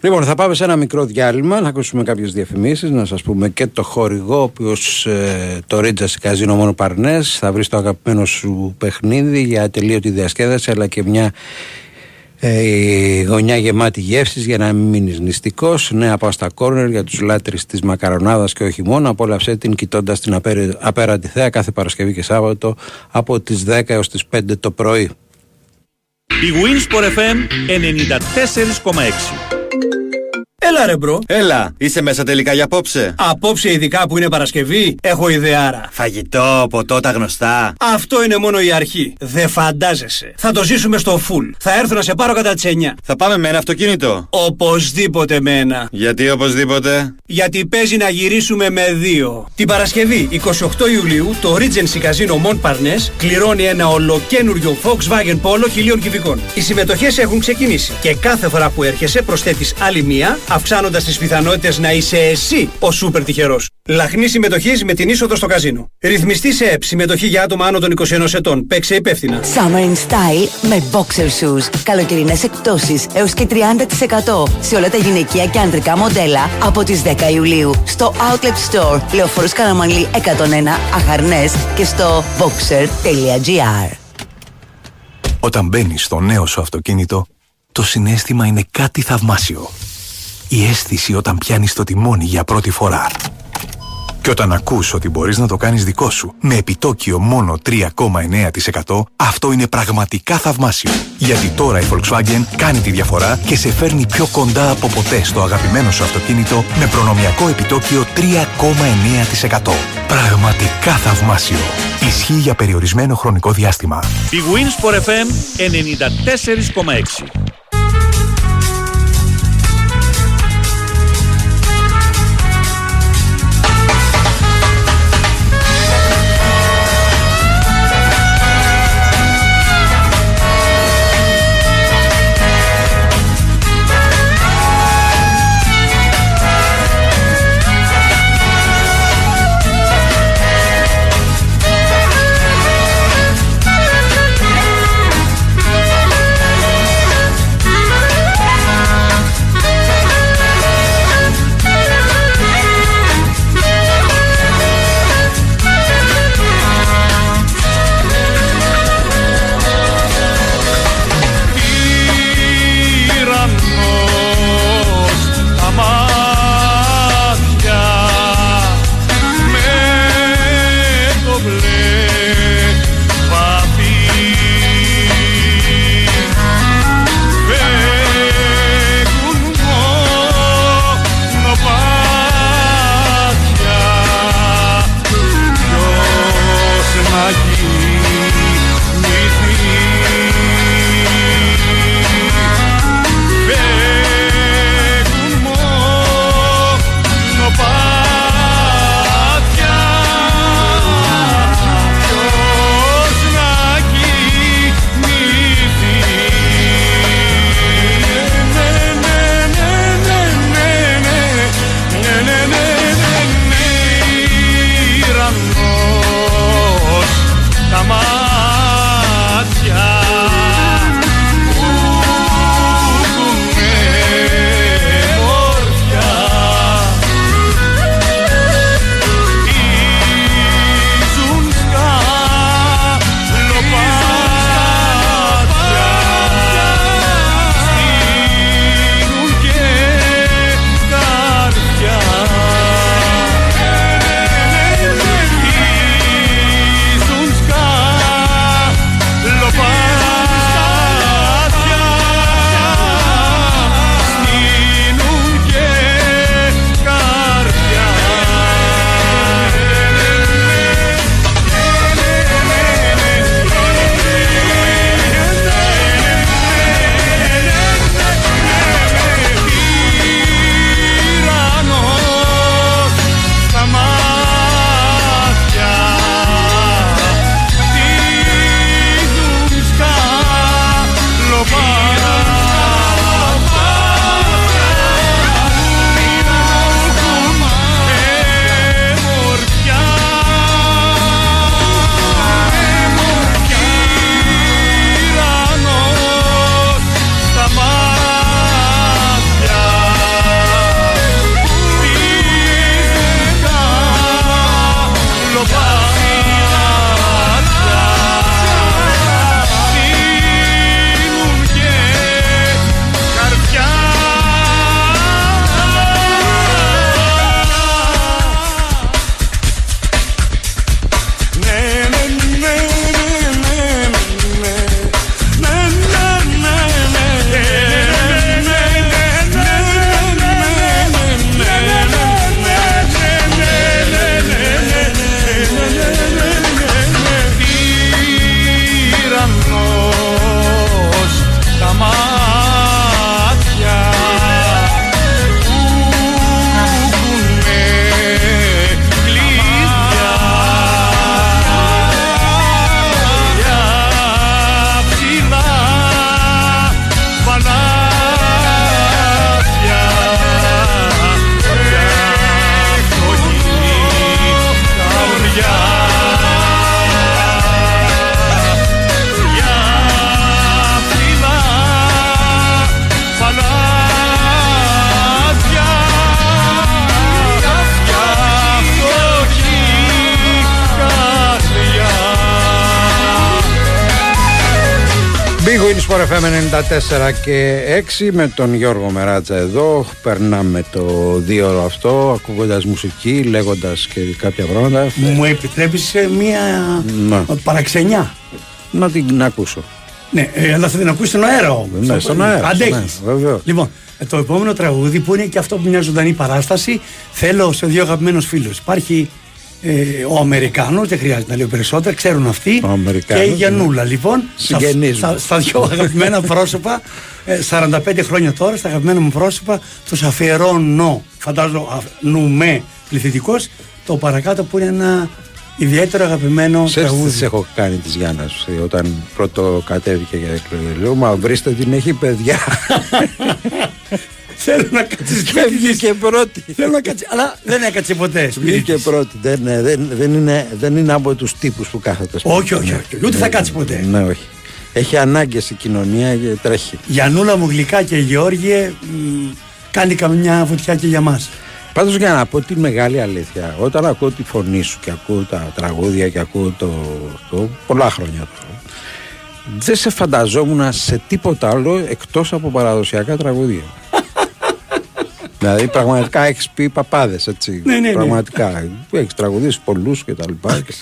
Λοιπόν, θα πάμε σε ένα μικρό διάλειμμα, να ακούσουμε κάποιες διαφημίσεις, να σας πούμε και το χορηγό, ο οποίος το ρίτζας σε καζίνο μόνο Παρνές. Θα βρεις το αγαπημένο σου παιχνίδι για ατελείωτη διασκέδαση, αλλά και μια ε, γωνιά γεμάτη γεύσεις για να μην μείνεις νηστικός. Νέα pasta corner για τους λάτρεις της μακαρονάδας και όχι μόνο. Απόλαυσέ την κοιτώντας την απέρι- απέραντη θέα κάθε Παρασκευή και Σάββατο από τις 10 έως τις 5 το πρωί. Η Winsport FM 94,6. Έλα ρε bro. Έλα, είσαι μέσα τελικά για απόψε. Απόψε ειδικά που είναι Παρασκευή, έχω ιδεάρα. Φαγητό, ποτό, τα γνωστά. Αυτό είναι μόνο η αρχή. Δεν φαντάζεσαι. Θα το ζήσουμε στο full. Θα έρθω να σε πάρω κατά τις 9. Θα πάμε με ένα αυτοκίνητο. Οπωσδήποτε με ένα. Γιατί οπωσδήποτε; Γιατί παίζει να γυρίσουμε με δύο. Την Παρασκευή 28 Ιουλίου το Regency Casino Montparnasse κληρώνει ένα ολοκένουργιο Volkswagen Polo χιλίων κυβικών. Οι συμμετοχές έχουν ξεκινήσει και κάθε φορά που έρχεσαι προσθέτεις άλλη μία, αυξάνοντας τις πιθανότητες να είσαι εσύ ο σούπερ τυχερός. Λαχνή συμμετοχή με την είσοδο στο καζίνο. Ρυθμιστή σε ΕΠ, συμμετοχή για άτομα άνω των 21 ετών. Παίξε υπεύθυνα. Summer in Style με boxer shoes. Καλοκαιρινές εκπτώσεις έως και 30% σε όλα τα γυναικεία και ανδρικά μοντέλα από τις 10 Ιουλίου στο Outlet Store Λεωφόρος Καραμανλή 101 Αχαρνές και στο boxer.gr Όταν μπαίνεις στο νέο σου αυτοκίνητο, το συνέστημα είναι κάτι θαυμάσιο. Η αίσθηση όταν πιάνεις το τιμόνι για πρώτη φορά. Και όταν ακούς ότι μπορείς να το κάνεις δικό σου με επιτόκιο μόνο 3,9% αυτό είναι πραγματικά θαυμάσιο. Γιατί τώρα η Volkswagen κάνει τη διαφορά και σε φέρνει πιο κοντά από ποτέ στο αγαπημένο σου αυτοκίνητο με προνομιακό επιτόκιο 3,9%. Πραγματικά θαυμάσιο. Ισχύει για περιορισμένο χρονικό διάστημα. Η Winsport FM 94,6. 4 και 6 με τον Γιώργο Μεράτσα εδώ. Περνάμε το δύο ώρο αυτό ακούγοντας μουσική, λέγοντας και κάποια πράγματα. Μου επιτρέπεις μια να. παραξενιά; Να την να ακούσω. Ναι, ε, αλλά θα την ακούσει στον αέρα όμως. Ναι, στον αέρα Αντέχεις. Λοιπόν, ε, το επόμενο τραγούδι που είναι και αυτό που μια ζωντανή παράσταση Θέλω σε δύο αγαπημένους φίλους. Υπάρχει ε, ο Αμερικάνος, δεν χρειάζεται να λέω περισσότερα, ξέρουν αυτοί. Ο Αμερικάνος, και η Γιανούλα, λοιπόν. στα- Συγγενείς Στα, μου. στα δύο αγαπημένα πρόσωπα, ε, 45 χρόνια τώρα, στα αγαπημένα μου πρόσωπα, τους αφιερώνω. Φαντάζομαι, νουμε πληθυντικός, το παρακάτω που είναι ένα ιδιαίτερο αγαπημένο Ξέρεις τι τραγούδι. της έχω κάνει της Γιάννας ε, όταν πρώτο κατέβηκε για εκλογή. Λέω, μα βρίστε την έχει παιδιά. *laughs* Θέλω να κάτσεις και βγήκε πρώτη. Θέλω να κάτσεις, αλλά δεν έκατσε ποτέ. Βγήκε πρώτη. Δεν, ε, δεν, δεν, είναι, δεν είναι από τους τύπους που κάθεται σπίτι. Όχι, όχι, όχι. Ούτε θα κάτσεις ποτέ. Ναι, όχι. Έχει ανάγκες η κοινωνία και τρέχει. Γιανούλα μου γλυκά και Γεώργιε, μ, κάνει καμιά βουτιά και για μας. Πάντως για να πω τη μεγάλη αλήθεια, όταν ακούω τη φωνή σου και ακούω τα τραγούδια και ακούω το, το πολλά χρόνια τώρα, δεν σε φανταζόμουν σε τίποτα άλλο εκτός από παραδοσιακά τραγούδια. Δηλαδή πραγματικά έχεις πει παπάδες έτσι. Ναι, ναι, ναι. Πραγματικά. Έχεις τραγουδίσει πολλούς και τα λοιπά. και,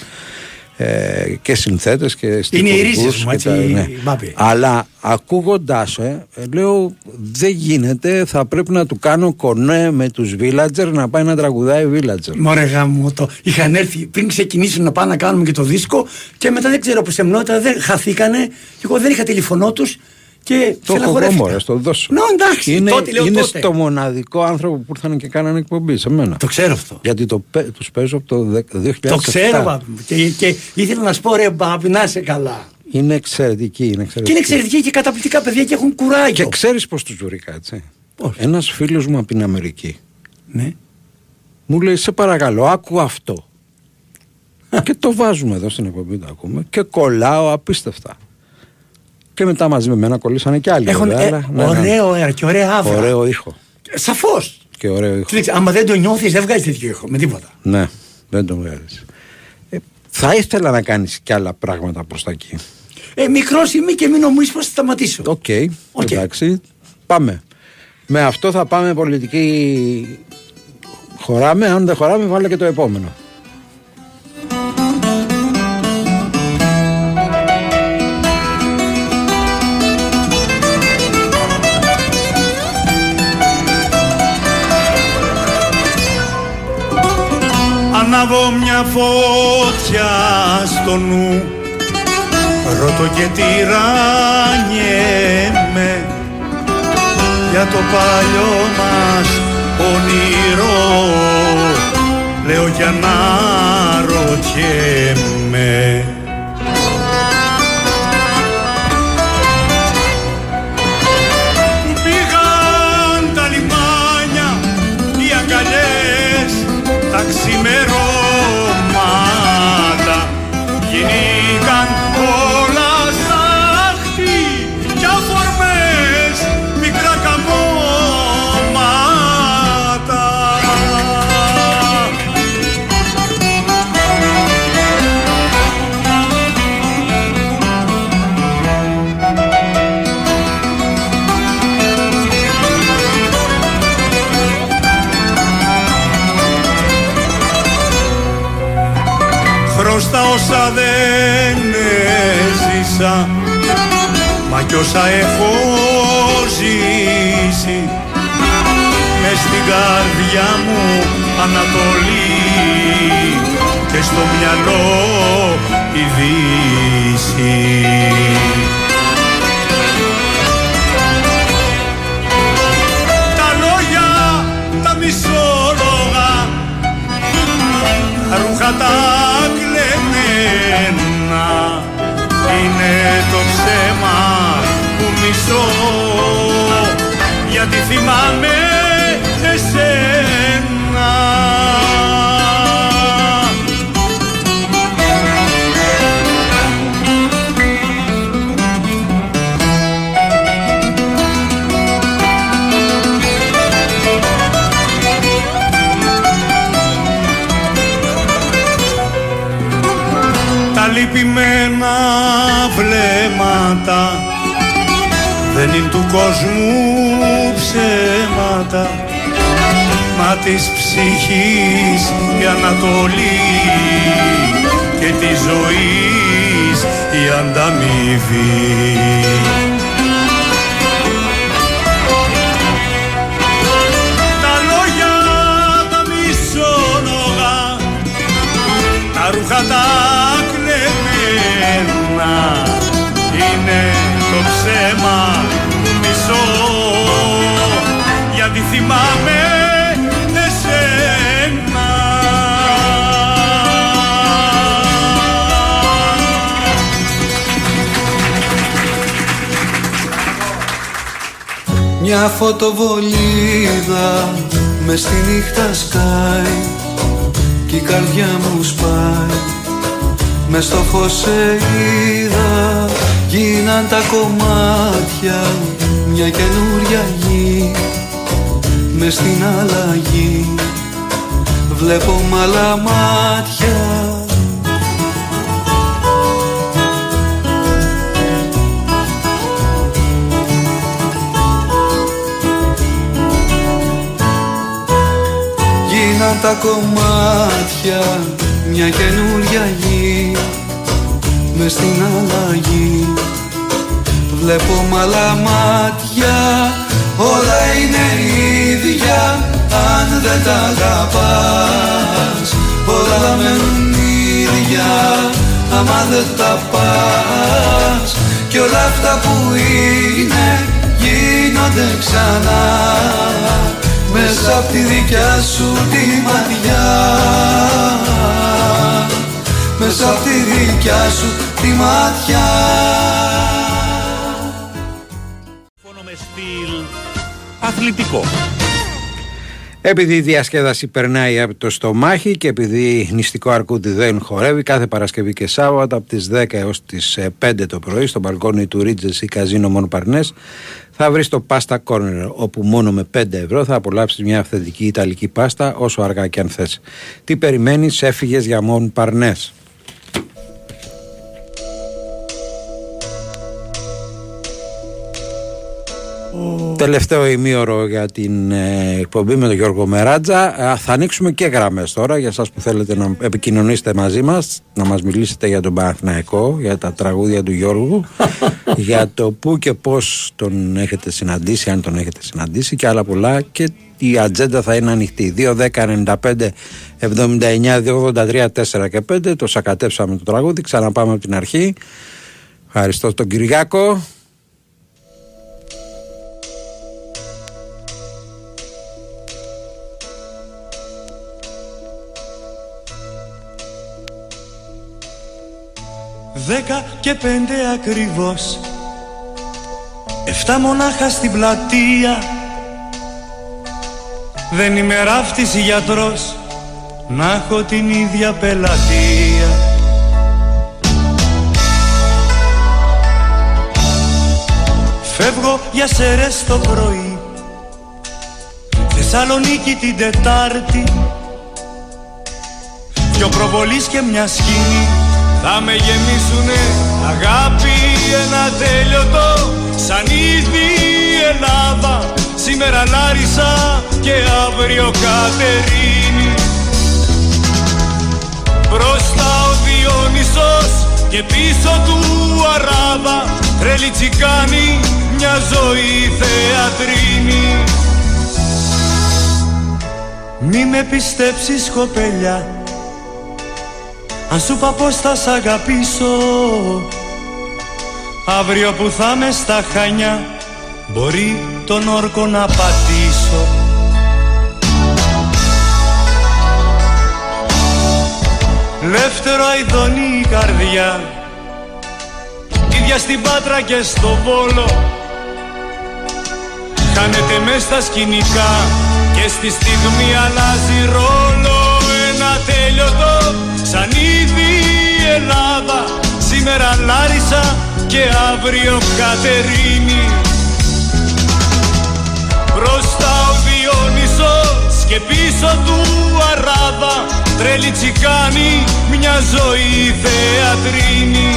ε, και συνθέτες και Είναι οι στιχουργούς ρίζες μου, και έτσι, τα- ναι. Μπάμπη. Αλλά ακούγοντάς ε, ε, λέω δεν γίνεται, θα πρέπει να του κάνω κονέ με τους Villager να πάει να τραγουδάει Villager. Μωρέ γάμο το. Είχαν έρθει πριν ξεκινήσουν να πάνε να κάνουμε και το δίσκο και μετά δεν ξέρω πως εμνότητα δεν χαθήκανε και εγώ δεν είχα τηλεφωνό τους και Το έχω εγώ στεναχωρέθηκα. μωρέ, στο δώσω. Ναι, εντάξει, είναι, τότε λέω είναι τότε. στο μοναδικό άνθρωπο που ήρθαν και κάνανε εκπομπή σε μένα. Το ξέρω αυτό. Γιατί το, πε- τους παίζω από το δε- 2007. Το ξέρω, Μπάμπη. μου. Και, και ήθελα να σου πω, ρε Μπάμπη, να είσαι καλά. Είναι εξαιρετική. Είναι εξαιρετική. Και είναι εξαιρετική και καταπληκτικά παιδιά και έχουν κουράγιο. Και ξέρεις πώς τους βρήκα, έτσι. Ένας φίλος μου από την Αμερική Ναι. μου λέει, σε παρακαλώ, άκου αυτό. και το βάζουμε εδώ στην εκπομπή, το ακούμε και κολλάω απίστευτα. Και μετά μαζί με μένα κολλήσανε κι άλλοι. Έχουν βέβαια, ε, αλλά, ναι, ναι. ωραίο αέρα και ωραία άβρα. Ωραίο ήχο. Σαφώς. Και ωραίο ήχο. Κοίταξε, άμα δεν το νιώθεις, δεν βγάζεις τέτοιο ήχο με τίποτα. Ναι, δεν το βγάζεις. Ε, θα ήθελα να κάνεις κι άλλα πράγματα προς τα εκεί. Ε, Μικρός είμαι και μην νομίζεις πως θα σταματήσω. Οκ, εντάξει. Πάμε. Με αυτό θα πάμε πολιτική. Χωράμε, αν δεν χωράμε βάλε και το επόμενο. Ανάβω μια φωτιά στο νου. Ρωτώ και τυράνιεμαι Για το παλιό μας όνειρο Λέω για να ρωτιέμαι όσα δεν έζησα. Μα κι όσα έχω ζήσει Μες στην καρδιά μου Ανατολή. Και στο μυαλό η Δύση. Τα λόγια τα μισόλογα τα ρούχα τα είναι το ψέμα που μισώ. Γιατί θυμάμαι βλέμματα δεν είναι του κόσμου ψέματα μα της ψυχής η Ανατολή και τη ζωής η ανταμοιβή. Το ψέμα μισό. Γιατί θυμάμαι εσένα. Μια φωτοβολίδα με στη νύχτα σκάει κι η καρδιά μου σπάει. Μες στο φως σε είδα γίναν τα κομμάτια μια καινούρια γη μες στην αλλαγή. Βλέπω μ' άλλα μάτια. Γίναν τα κομμάτια μια καινούρια γη με στην αλλαγή. Βλέπω μ' άλλα μάτια όλα είναι ίδια αν δεν τα αγαπάς. Όλα μένουν ίδια άμα δεν τα πας. Και όλα αυτά που είναι γίνονται ξανά. Μέσα από τη δικιά σου τη μάτια μέσα από τη δικιά σου τη μάτια με στυλ αθλητικό. Επειδή η διασκέδαση περνάει από το στομάχι και επειδή νηστικό αρκούδι δεν χορεύει κάθε Παρασκευή και Σάββατο από τις 10 έως τις 5 το πρωί στο μπαλκόνι του Ρίτζες ή Καζίνο Μονοπαρνές θα βρεις το Pasta Corner όπου μόνο με 5 ευρώ θα απολαύσεις μια αυθεντική ιταλική πάστα όσο αργά και αν θες. Τι περιμένεις έφυγες για Μονοπαρνές. Τελευταίο ημίωρο για την ε, εκπομπή με τον Γιώργο Μεράτζα. Ε, θα ανοίξουμε και γραμμές τώρα για σας που θέλετε να επικοινωνήσετε μαζί μας, να μας μιλήσετε για τον Παναθηναϊκό, για τα τραγούδια του Γιώργου, *laughs* για το πού και πώς τον έχετε συναντήσει, αν τον έχετε συναντήσει και άλλα πολλά και η ατζέντα θα είναι ανοιχτή. 2, 10, 95, 79, 283, 4 και 5. Το σακατέψαμε το τραγούδι. Ξαναπάμε από την αρχή. Ευχαριστώ τον Κυριάκο. Δέκα και πέντε ακριβώς. Εφτά μονάχα στην πλατεία. Δεν είμαι ράφτης ή γιατρός. Να έχω την ίδια πελατεία. Φεύγω για σερές το πρωί. Θεσσαλονίκη την Τετάρτη. Δυο προβολής και μια σκηνή θα με γεμίσουνε αγάπη ένα τέλειωτο σαν ήδη η Ελλάδα Σήμερα Λάρισα και αύριο Κατερίνη. Μπροστά ο Διόνυσος και πίσω του Αράβα. Τρέλη τσικάνη μια ζωή θεατρίνη. Μη με πιστέψεις κοπελιά αν σου είπα πως θα σ' αγαπήσω Αύριο που θα με στα χανιά Μπορεί τον όρκο να πατήσω. Λεύτερο αηδονή η καρδιά Ίδια στην Πάτρα και στο Βόλο. Χάνεται μες στα σκηνικά Και στη στιγμή αλλάζει ρόλο Ένα τέλειωτο Σαν ήδη η Ελλάδα. Σήμερα Λάρισα και αύριο Κατερίνη. Μπροστά ο Διόνυσος και πίσω του Αράβα Τρέλη τσικάνη μια ζωή θεατρίνη.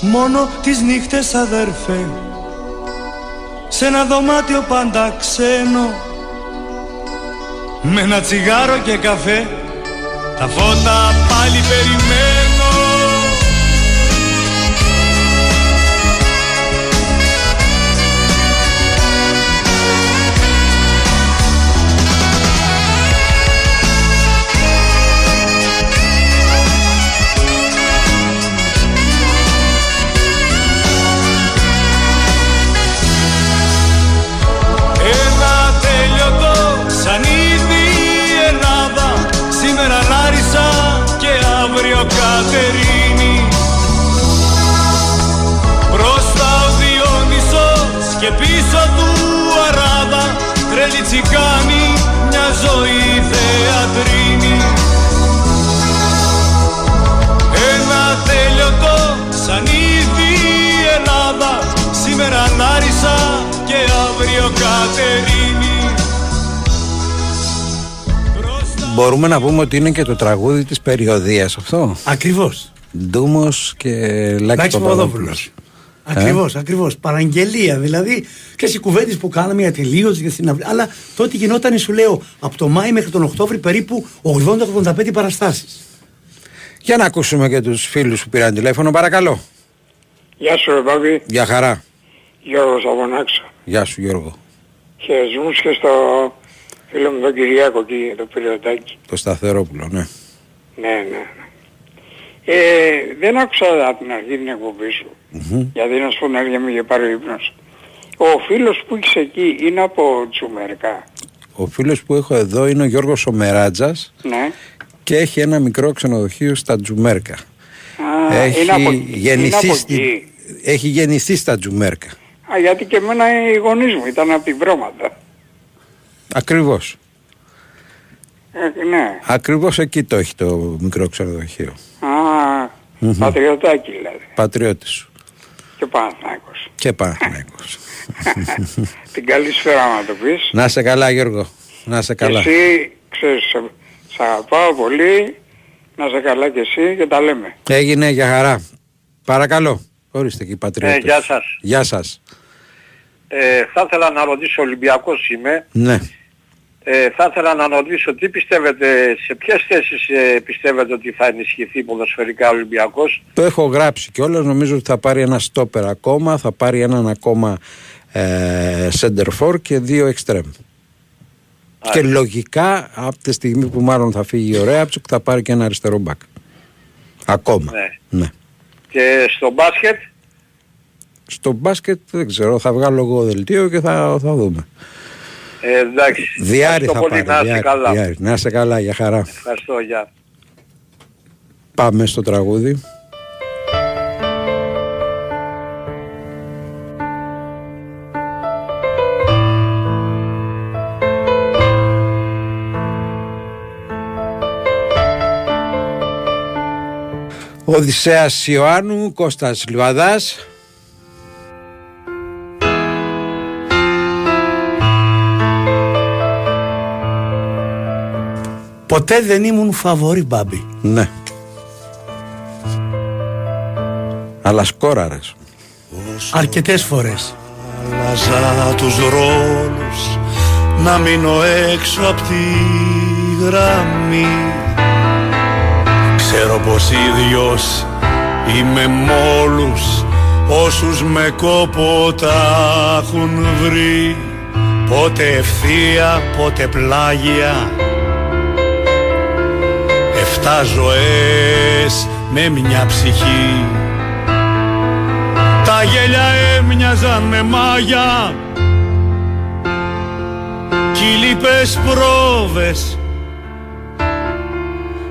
Μόνο τις νύχτες αδέρφε σε ένα δωμάτιο πάντα ξένο με ένα τσιγάρο και καφέ. Τα φώτα πάλι περιμένω Κατερίνη Μπροστά ο Διόνυσος και πίσω του Αράδα Τρέλη τσικάνη μια ζωή θεατρίνη Ένα τέλειωτο σαν ήδη η Ελλάδα Σήμερα Λάρισα και αύριο Κατερίνη Μπορούμε να πούμε ότι είναι και το τραγούδι της περιοδίας αυτό. Ακριβώς. Ντούμος και Λάκης Λάκης Παπαδόπουλος. Ακριβώς, ακριβώς. Παραγγελία. Δηλαδή και οι κουβέντες που κάναμε για τελείωση για την αυλή. Αλλά τότε γινόταν, σου λέω, από το Μάη μέχρι τον Οκτώβρη περίπου 80-85 παραστάσεις. Για να ακούσουμε και τους φίλους που πήραν τηλέφωνο, παρακαλώ. Γεια σου ρε Μπάμπη, Για χαρά. Γιώργος από Νάξο. Γεια σου Γιώργο. Χαιρετισμούς και στο φίλο μου τον Κυριάκο εκεί, το πυριωτάκι. Το Σταθερόπουλο, ναι. Ναι, ναι. ναι. Ε, δεν άκουσα από την αρχή την εκπομπή σου, Μμμ. γιατί να σου πω να μου είχε πάρει ο ύπνος. Ο φίλος που έχεις εκεί είναι από Τσουμερικά. Ο φίλος που έχω εδώ είναι ο Γιώργος Ομεράτζας Ναι. και έχει ένα μικρό ξενοδοχείο στα Τζουμέρκα. Α, έχει, είναι από, γεννηθεί είναι από στη- εκεί. έχει γεννηθεί στα Τζουμέρκα. Α, γιατί και εμένα οι γονείς μου ήταν από την Βρώματα. Ακριβώς. Ε, ναι. Ακριβώς εκεί το έχει το μικρό ξενοδοχείο. Α, Μμμ. πατριωτάκι δηλαδή. Πατριώτης σου. Και Παναθηναϊκός. Και Παναθηναϊκός. *laughs* την καλή σφαίρα να το πεις. να σε καλά Γιώργο. Να σε καλά. Και εσύ, ξέρεις, σε, σ' αγαπάω πολύ, να σε καλά και εσύ και τα λέμε. Έγινε για χαρά. Παρακαλώ. Ορίστε εκεί πατριώτες. Ε, γεια σας. Γεια σας. Ε, θα ήθελα να ρωτήσω, Ολυμπιακός είμαι, Ναι. ε, θα ήθελα να ρωτήσω τι πιστεύετε, σε ποιες θέσεις ε, πιστεύετε ότι θα ενισχυθεί ποδοσφαιρικά ο Ολυμπιακός; Το έχω γράψει κιόλας. Νομίζω ότι θα πάρει ένα στόπερ ακόμα, θα πάρει έναν ακόμα ε, center for και δύο extreme. Και λογικά από τη στιγμή που μάλλον θα φύγει ο Ρέαψουκ θα πάρει και ένα αριστερό μπακ. Ακόμα. Ναι. Ναι. Και στο μπάσκετ, Στο μπάσκετ δεν ξέρω, θα βγάλω εγώ δελτίο και θα, θα δούμε. ε, εντάξει. Διάρη Ευχαριστώ θα πολύ, πάρει. Να είστε Διάρη, καλά. Διάρη. Να είσαι καλά, για χαρά. Ευχαριστώ, γεια. Πάμε στο τραγούδι. Οδυσσέας Ιωάννου, Κώστας Λιβαδάς. Ποτέ δεν ήμουν φαβορή μπάμπι. Ναι. Αλλά σκόραρες. Αρκετές φορές. Άλλαζα τους ρόλους Να μείνω έξω απ' τη γραμμή Ξέρω πως ίδιος είμαι μ' όλους Όσους με κόπο τα έχουν βρει Πότε ευθεία, πότε πλάγια Εφτά ζωές με μια ψυχή. Τα γέλια έμοιαζαν με μάγια. Κι οι λίπες πρόβες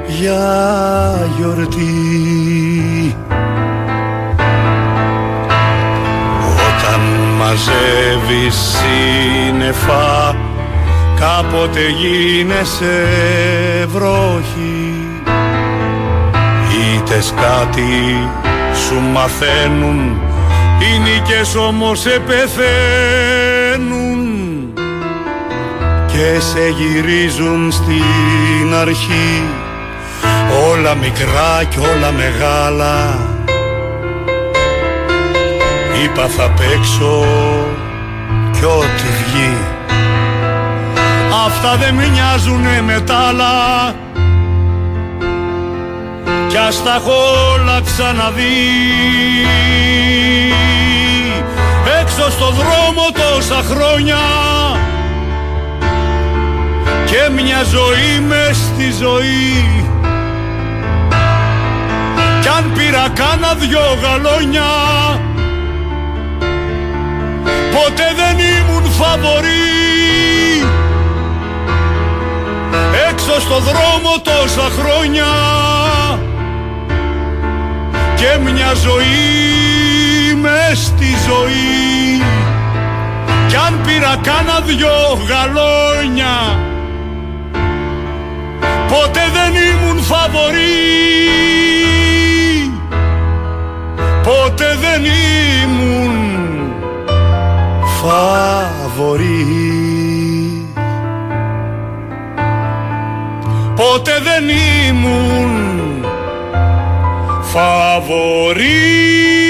για γιορτή. Όταν μαζεύεις σύννεφα κάποτε γίνεσαι βροχή Ήτες κάτι σου μαθαίνουν. Οι νίκες όμως σε πεθαίνουν και σε γυρίζουν στην αρχή. Όλα μικρά και όλα μεγάλα. Είπα θα παίξω κι ό,τι βγει. Αυτά δεν με νοιάζουνε με τα άλλα κι ας τα έχω όλα ξαναδεί. Έξω στο δρόμο τόσα χρόνια και μια ζωή μες στη ζωή. Κι αν πήρα κάνα δυο γαλόνια ποτέ δεν ήμουν φαβορή. Έξω στο δρόμο τόσα χρόνια και μια ζωή με στη ζωή. Κι αν πήρα κάνα δυο γαλόνια ποτέ δεν ήμουν φαβορή. Ποτέ δεν ήμουν φαβορή. Ποτέ δεν ήμουν φαβορή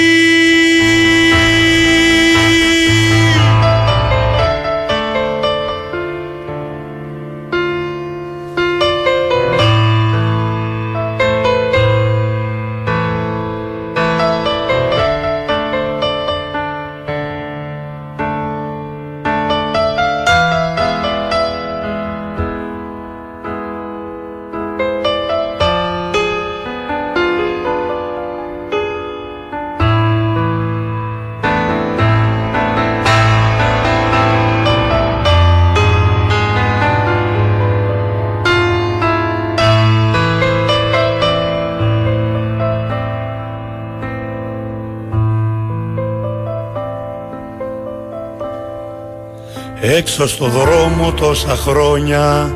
Έξω στο δρόμο τόσα χρόνια.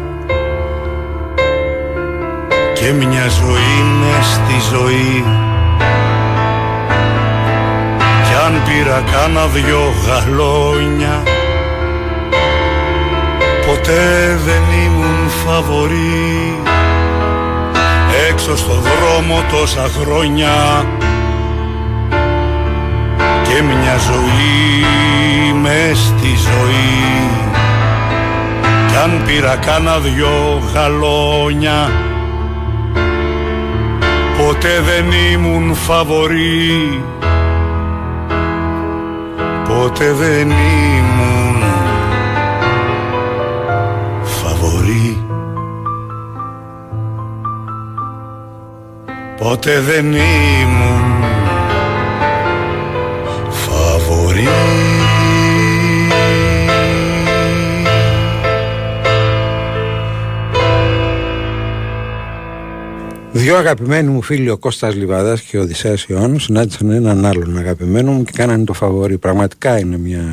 Και μια ζωή με στη ζωή. Κι αν πήρα κάνα δυο γαλόνια ποτέ δεν ήμουν φαβορή. Έξω στο δρόμο τόσα χρόνια και μια ζωή μες στη ζωή. Κι αν πήρα κάνα δυο γαλόνια ποτέ δεν ήμουν φαβορή. Ποτέ δεν ήμουν φαβορή. Ποτέ δεν ήμουν Δύο αγαπημένοι μου φίλοι, ο Κώστας Λιβαδάς και ο Οδυσσέας Ιωάννου, συνάντησαν έναν άλλον αγαπημένο μου και κάνανε το φαβορή. Πραγματικά είναι μια.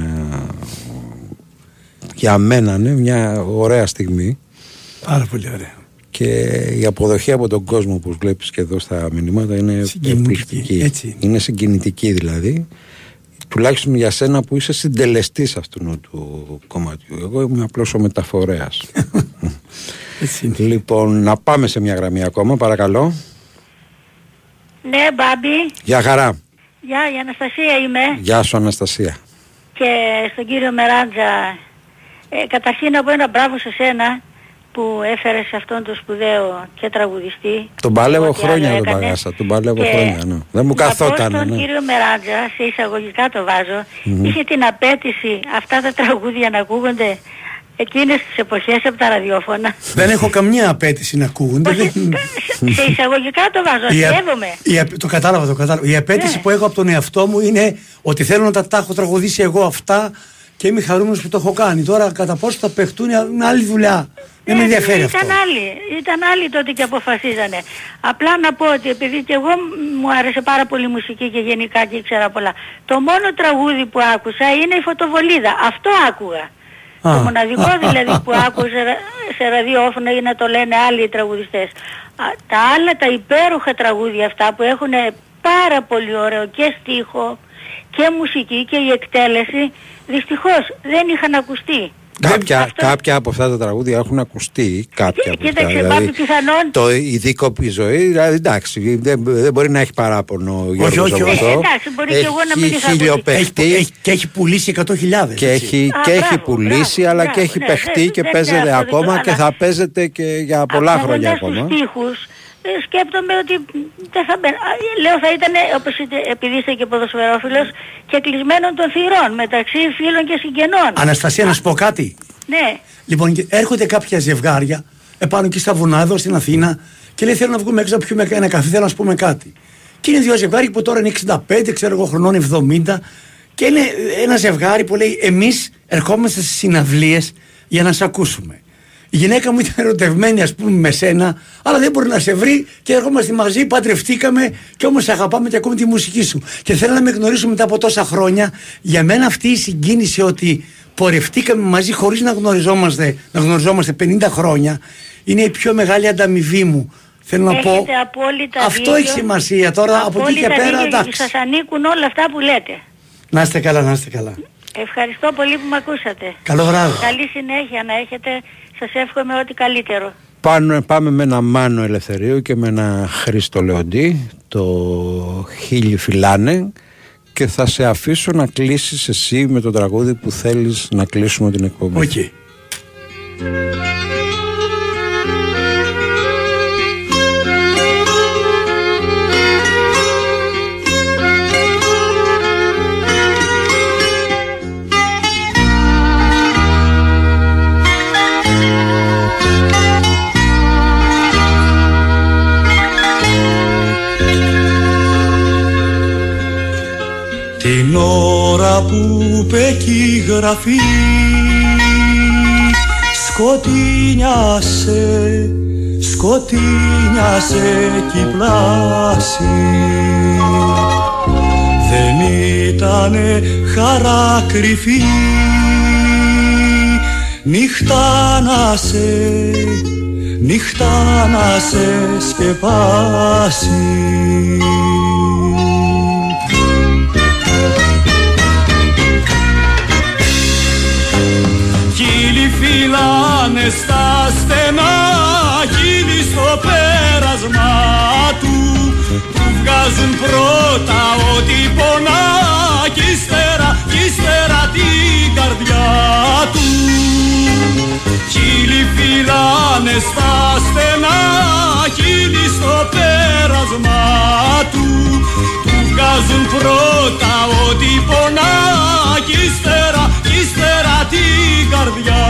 Για μένα είναι μια ωραία στιγμή. Πάρα πολύ ωραία. Και η αποδοχή από τον κόσμο, όπως βλέπεις και εδώ στα μηνύματα, είναι Συγκινητική, εκπληκτική. έτσι. Είναι συγκινητική δηλαδή. Τουλάχιστον για σένα που είσαι συντελεστής αυτού του κομματιού. Εγώ είμαι απλώς ο μεταφορέας. *laughs* λοιπόν, να πάμε σε μια γραμμή ακόμα, παρακαλώ. Ναι, Μπάμπη. Γεια χαρά. Γεια, η Αναστασία είμαι. Γεια σου Αναστασία. Και στον κύριο Μεράντζα. Ε, καταρχήν να πω ένα μπράβο σε σένα που έφερες αυτόν τον σπουδαίο και τραγουδιστή. Τον παλεύω Ό,τι χρόνια άλλο τον έκανε. παγάσα. Τον παλεύω Και χρόνια. Ναι. Δεν μου Να πω καθόταν. στον Ναι. κύριο Μεράντζα, σε εισαγωγικά το βάζω, Μμμ. είχε την απέτηση αυτά τα τραγούδια να ακούγονται εκείνες τις εποχές από τα ραδιόφωνα. Δεν έχω καμία απέτηση να ακούγονται. Δεν- σε εισαγωγικά το βάζω, Η α- αστείευομαι. η α- το κατάλαβα, το κατάλαβα. Η απέτηση Ναι. που έχω από τον εαυτό μου είναι ότι θέλω να τα, τα έχω τραγουδήσει εγώ αυτά και είμαι χαρούμενος που το έχω κάνει. Τώρα κατά πόσο θα παιχτούν είναι άλλη δουλειά. Δεν με Ναι, ενδιαφέρει ήταν αυτό. άλλοι, ήταν άλλοι τότε και αποφασίζανε. Απλά να πω ότι επειδή και εγώ μ- μου άρεσε πάρα πολύ η μουσική και γενικά και ήξερα πολλά. Το μόνο τραγούδι που άκουσα είναι η φωτοβολίδα. Αυτό άκουγα. Α. Το μοναδικό δηλαδή που άκουσα ρα- σε ραδιόφωνο ή να το λένε άλλοι τραγουδιστές. Α, Τα άλλα τα υπέροχα τραγούδια αυτά που έχουν πάρα πολύ ωραίο και στίχο και μουσική και η εκτέλεση δυστυχώς δεν είχαν ακουστεί. Κάποια, κάποια από αυτά τα τραγούδια έχουν ακουστεί. Κάποια από αυτά. Κοίταξε, Δηλαδή, Μπάμπη, πιθανόν. το η δίκοπη ζωή, δηλαδή εντάξει, δεν, δεν μπορεί να έχει παράπονο ο Γιώργος όχι, από όχι. αυτό. Ε, εντάξει, μπορεί και εγώ να μην Έχει είχα ακούσει. χιλιοπαιχτεί Έχει, έχει, και έχει πουλήσει 100.000. και έχει, Α, και έχει μπράβο, πουλήσει, μπράβο, αλλά μπράβο, και έχει ναι, παιχτεί δεν- και δεν παίζεται ξέρω, δεν ακόμα ξέρω, και αλλά- θα παίζεται και για πολλά χρόνια Ακούγοντας ακόμα. τους στίχους, ε, σκέπτομαι ότι δεν θα μπαίν- Α, Λέω θα ήταν, όπως είτε, επειδή είστε και ποδοσφαιρόφιλος, και κλεισμένων των θυρών μεταξύ φίλων και συγγενών. Αναστασία, να σου πω κάτι. Ναι. Λοιπόν, και έρχονται κάποια ζευγάρια επάνω εκεί στα βουνά εδώ στην Αθήνα και λέει: Θέλω να βγούμε έξω να πιούμε ένα καφέ, θέλω να σου πούμε κάτι. Και είναι δύο ζευγάρια που τώρα είναι 65, ξέρω εγώ, χρονών 70. Και είναι ένα ζευγάρι που λέει: Εμείς ερχόμαστε στις συναυλίες για να σε ακούσουμε. Η γυναίκα μου ήταν ερωτευμένη, ας πούμε, με σένα, αλλά δεν μπορεί να σε βρει και ερχόμαστε μαζί, παντρευτήκαμε και όμως αγαπάμε και ακούμε τη μουσική σου. Και θέλω να με γνωρίσουμε μετά από τόσα χρόνια. Για μένα αυτή η συγκίνηση ότι πορευτήκαμε μαζί χωρίς να γνωριζόμαστε, να γνωριζόμαστε 50 χρόνια είναι η πιο μεγάλη ανταμοιβή μου. Θέλω να Έχετε πω. απόλυτα Αυτό δίκιο. έχει σημασία. Τώρα από εκεί και Απόλυτα πέρα, δίκιο, εντάξει. Σας ανήκουν όλα αυτά που λέτε. Να είστε καλά, να είστε καλά. Ευχαριστώ πολύ που με ακούσατε. Καλό βράδυ. Καλή συνέχεια να έχετε. Σας εύχομαι ό,τι καλύτερο. Πάνω, πάμε με ένα Μάνο Ελευθερίου και με ένα Χρήστο Λεοντή, το Χίλι Φιλάνε και θα σε αφήσω να κλείσεις εσύ με το τραγούδι που θέλεις να κλείσουμε την εκπομπή. Οκ. Την ώρα που πεκεί γραφή σκοτεινιάσε, σκοτεινιάσε κι η πλάση. Δεν ήτανε χαρά κρυφή νύχτα να σε, νύχτα να σε σκεπάσει φυλάνε στα στενά Χίλι στο πέρασμα του. Που βγάζουν πρώτα ό,τι πονά Κι ύστερα, κι ύστερα την καρδιά του. Χίλι φυλάνε στα στενά Χίλι στο πέρασμα του. Που βγάζουν πρώτα ό,τι πονά Κι ύστερα, κι ύστερα την καρδιά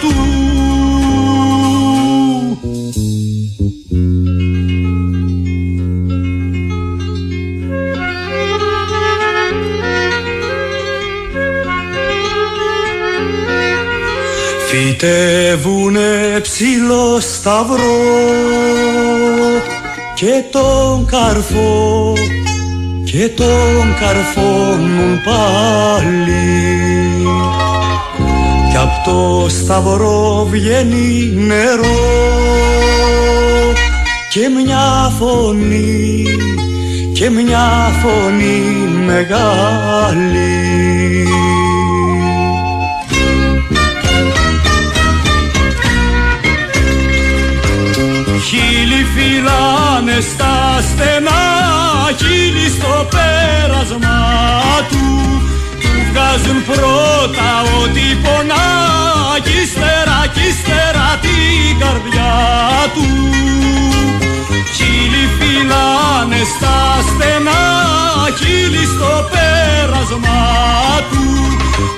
του. Φυτεύουνε ψηλό σταυρό και τον καρφό και τον καρφώνουν πάλι. κι απ' το σταυρό βγαίνει νερό και μια φωνή και μια φωνή μεγάλη. Χίλι φυλάνε στα στενά Χίλι στο πέρασμα του Του βγάζουν πρώτα ό,τι πονά Κι ύστερα, κι ύστερα την καρδιά του. Χίλι φυλάνε στα στενά Χίλι στο πέρασμα του.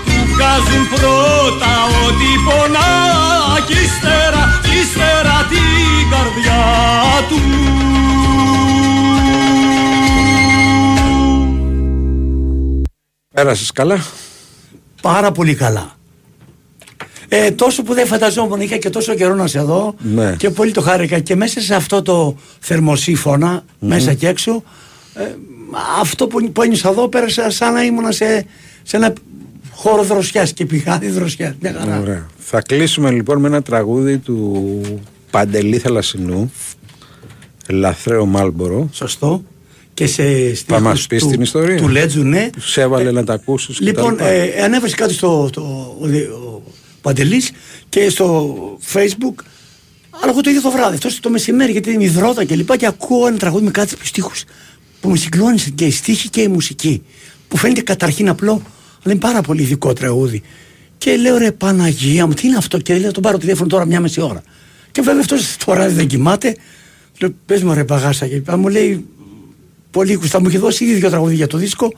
Του βγάζουν πρώτα ό,τι πονά Κι ύστερα, κι ύστερα την καρδιά του. Πέρασες καλά. Πάρα πολύ καλά. Ε, τόσο που δεν φανταζόμουν, είχα και τόσο καιρό να σε δω Ναι. και πολύ το χάρηκα και μέσα σε αυτό το θερμοσύφωνα, μέσα και έξω, ε, αυτό που, που ένιωσα εδώ πέρασα σαν να ήμουν σε, σε ένα χώρο δροσιάς και πηγάδι δροσιάς. Μια χαρά. Ωραία. Θα κλείσουμε λοιπόν με ένα τραγούδι του Παντελή Θαλασσινού Λαθρέο Μάλμπορο Σωστό. Και σε Θα μας στίχους πεις του- την ιστορία Του Λέτζου, ναι. Που σε έβαλε να τα ακούσεις και Λοιπόν, τα λοιπά. ε, ανέβασε κάτι στο. Το, ο, δι- ο Παντελής και στο facebook αλλά εγώ το ίδιο το βράδυ, αυτό το μεσημέρι, γιατί είναι υδρότα και λοιπά. Και ακούω ένα τραγούδι με κάτι στίχους που με συγκλώνησε και η στίχη και η μουσική. Που φαίνεται καταρχήν απλό, αλλά είναι πάρα πολύ ειδικό τραγούδι. Και λέω ρε Παναγία μου, τι είναι αυτό; Και λέω τον πάρω τηλέφωνο τώρα μια μισή ώρα. Και βέβαια αυτός το βράδυ δεν κοιμάται. Λέω πες μου ρε παγάσα. Και μου λέει πολύ κουστά μου είχε δώσει ήδη δύο τραγούδια για το δίσκο.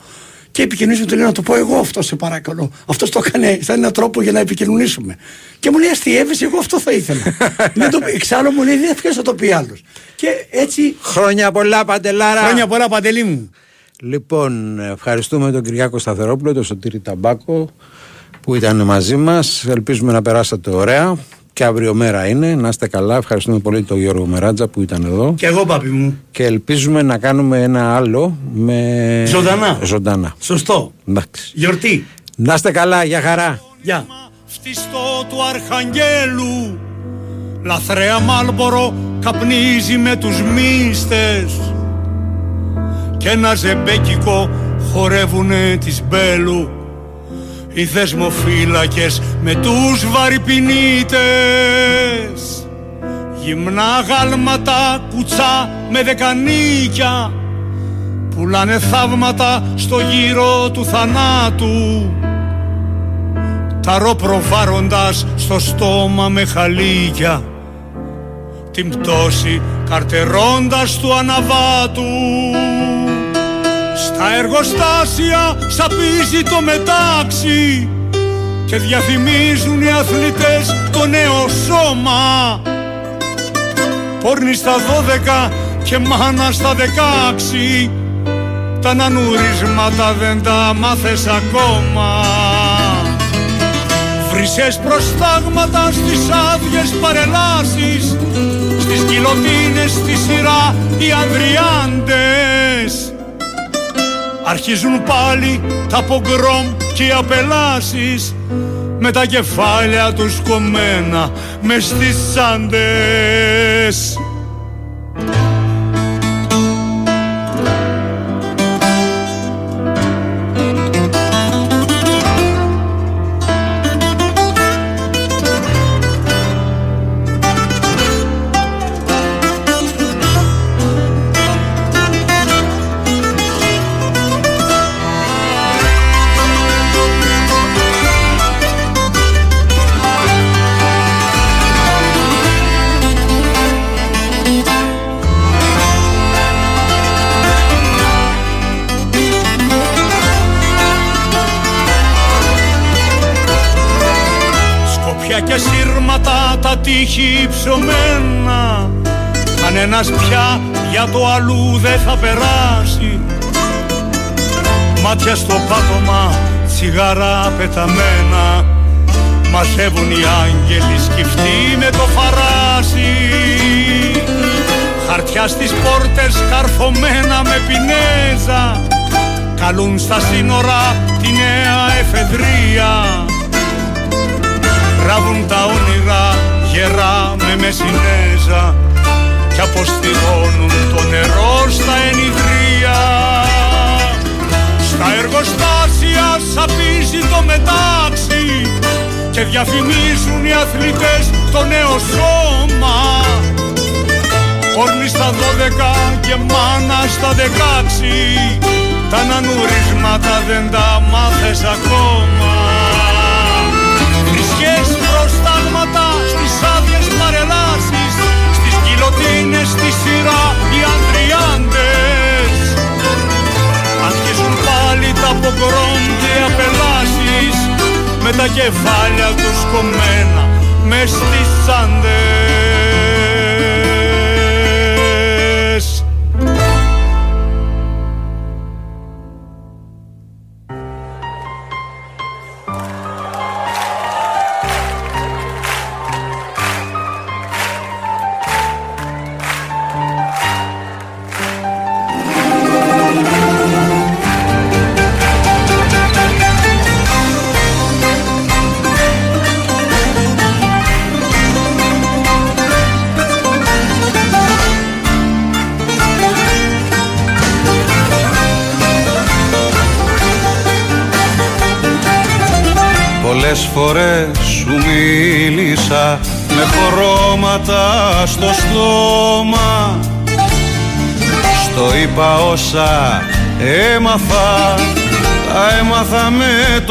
Και επικοινωνήσουμε, του λέω να το πω εγώ αυτό, σε παρακαλώ. Αυτός το έκανε σαν έναν τρόπο για να επικοινωνήσουμε. Και μου λέει αστείευεσαι, εγώ αυτό θα ήθελα. *laughs* δεν το, εξάλλου μου λέει δεν ποιο θα το πει άλλος. Και έτσι. Χρόνια πολλά, Παντελάρα. Χρόνια πολλά, Παντελή μου. Λοιπόν, ευχαριστούμε τον Κυριάκο Σταθερόπουλο, τον Σωτήρη Ταμπάκο που ήταν μαζί μας. Ελπίζουμε να περάσατε ωραία και αύριο μέρα είναι. Να είστε καλά. Ευχαριστούμε πολύ τον Γιώργο Μεράτζα που ήταν εδώ. Και εγώ, παπί μου. Και ελπίζουμε να κάνουμε ένα άλλο με. Ζωντανά. Ζωντανά. Σωστό. Εντάξει. Γιορτή. Να είστε καλά. Για χαρά. Γεια. Φτιστό του Αρχαγγέλου Λαθρέα Μάλμπορο καπνίζει με τους μύστες Και ένα ζεμπέκικο χορεύουνε τις μπέλου οι δεσμοφύλακες με τους βαρυπινίτες. Γυμνά γάλματα κουτσά με δεκανίκια. Πουλάνε θαύματα στο γύρο του θανάτου. Ταρό προβάροντας στο στόμα με χαλίκια. Την πτώση καρτερώντας του αναβάτου στα εργοστάσια σαπίζει το μετάξι και διαφημίζουν οι αθλητές το νέο σώμα. Πόρνη στα δώδεκα και μάνα στα δεκάξι. Τα νανουρίσματα δεν τα μάθες ακόμα. Βρυσές προστάγματα στις άδειες παρελάσεις. Στις κιλοτίνες στη σειρά οι ανδριάντες Αρχίζουν πάλι τα πογκρόμ και οι απελάσεις με τα κεφάλια τους κομμένα μες στις σάντες. Τείχη ψωμένα Κανένας πια για το αλλού δεν θα περάσει. Μάτια στο πάτωμα, τσιγάρα πεταμένα. Μαζεύουν οι άγγελοι σκυφτοί με το φαράσι. Χαρτιά στις πόρτες καρφωμένα με πινέζα. Καλούν στα σύνορα τη νέα εφεδρεία Ράβουν τα όνειρα γερά με μεσινέζα Κι αποστηρώνουν το νερό στα ενιδρία Στα εργοστάσια σαπίζει το μετάξι Και διαφημίζουν οι αθλητές το νέο σώμα. Όρνη στα δώδεκα και μάνα στα δεκάξι Τα νανουρίσματα δεν τα μάθες ακόμα Φρισκές προστάγματα στις άδειες παρελάσεις Στις κιλοτίνες στη σειρά οι ανδριάντες. Αρχίζουν πάλι τα πογκρόμ και οι απελάσεις Με τα κεφάλια τους κομμένα μες στις σάντες είπα όσα έμαθα, τα έμαθα με το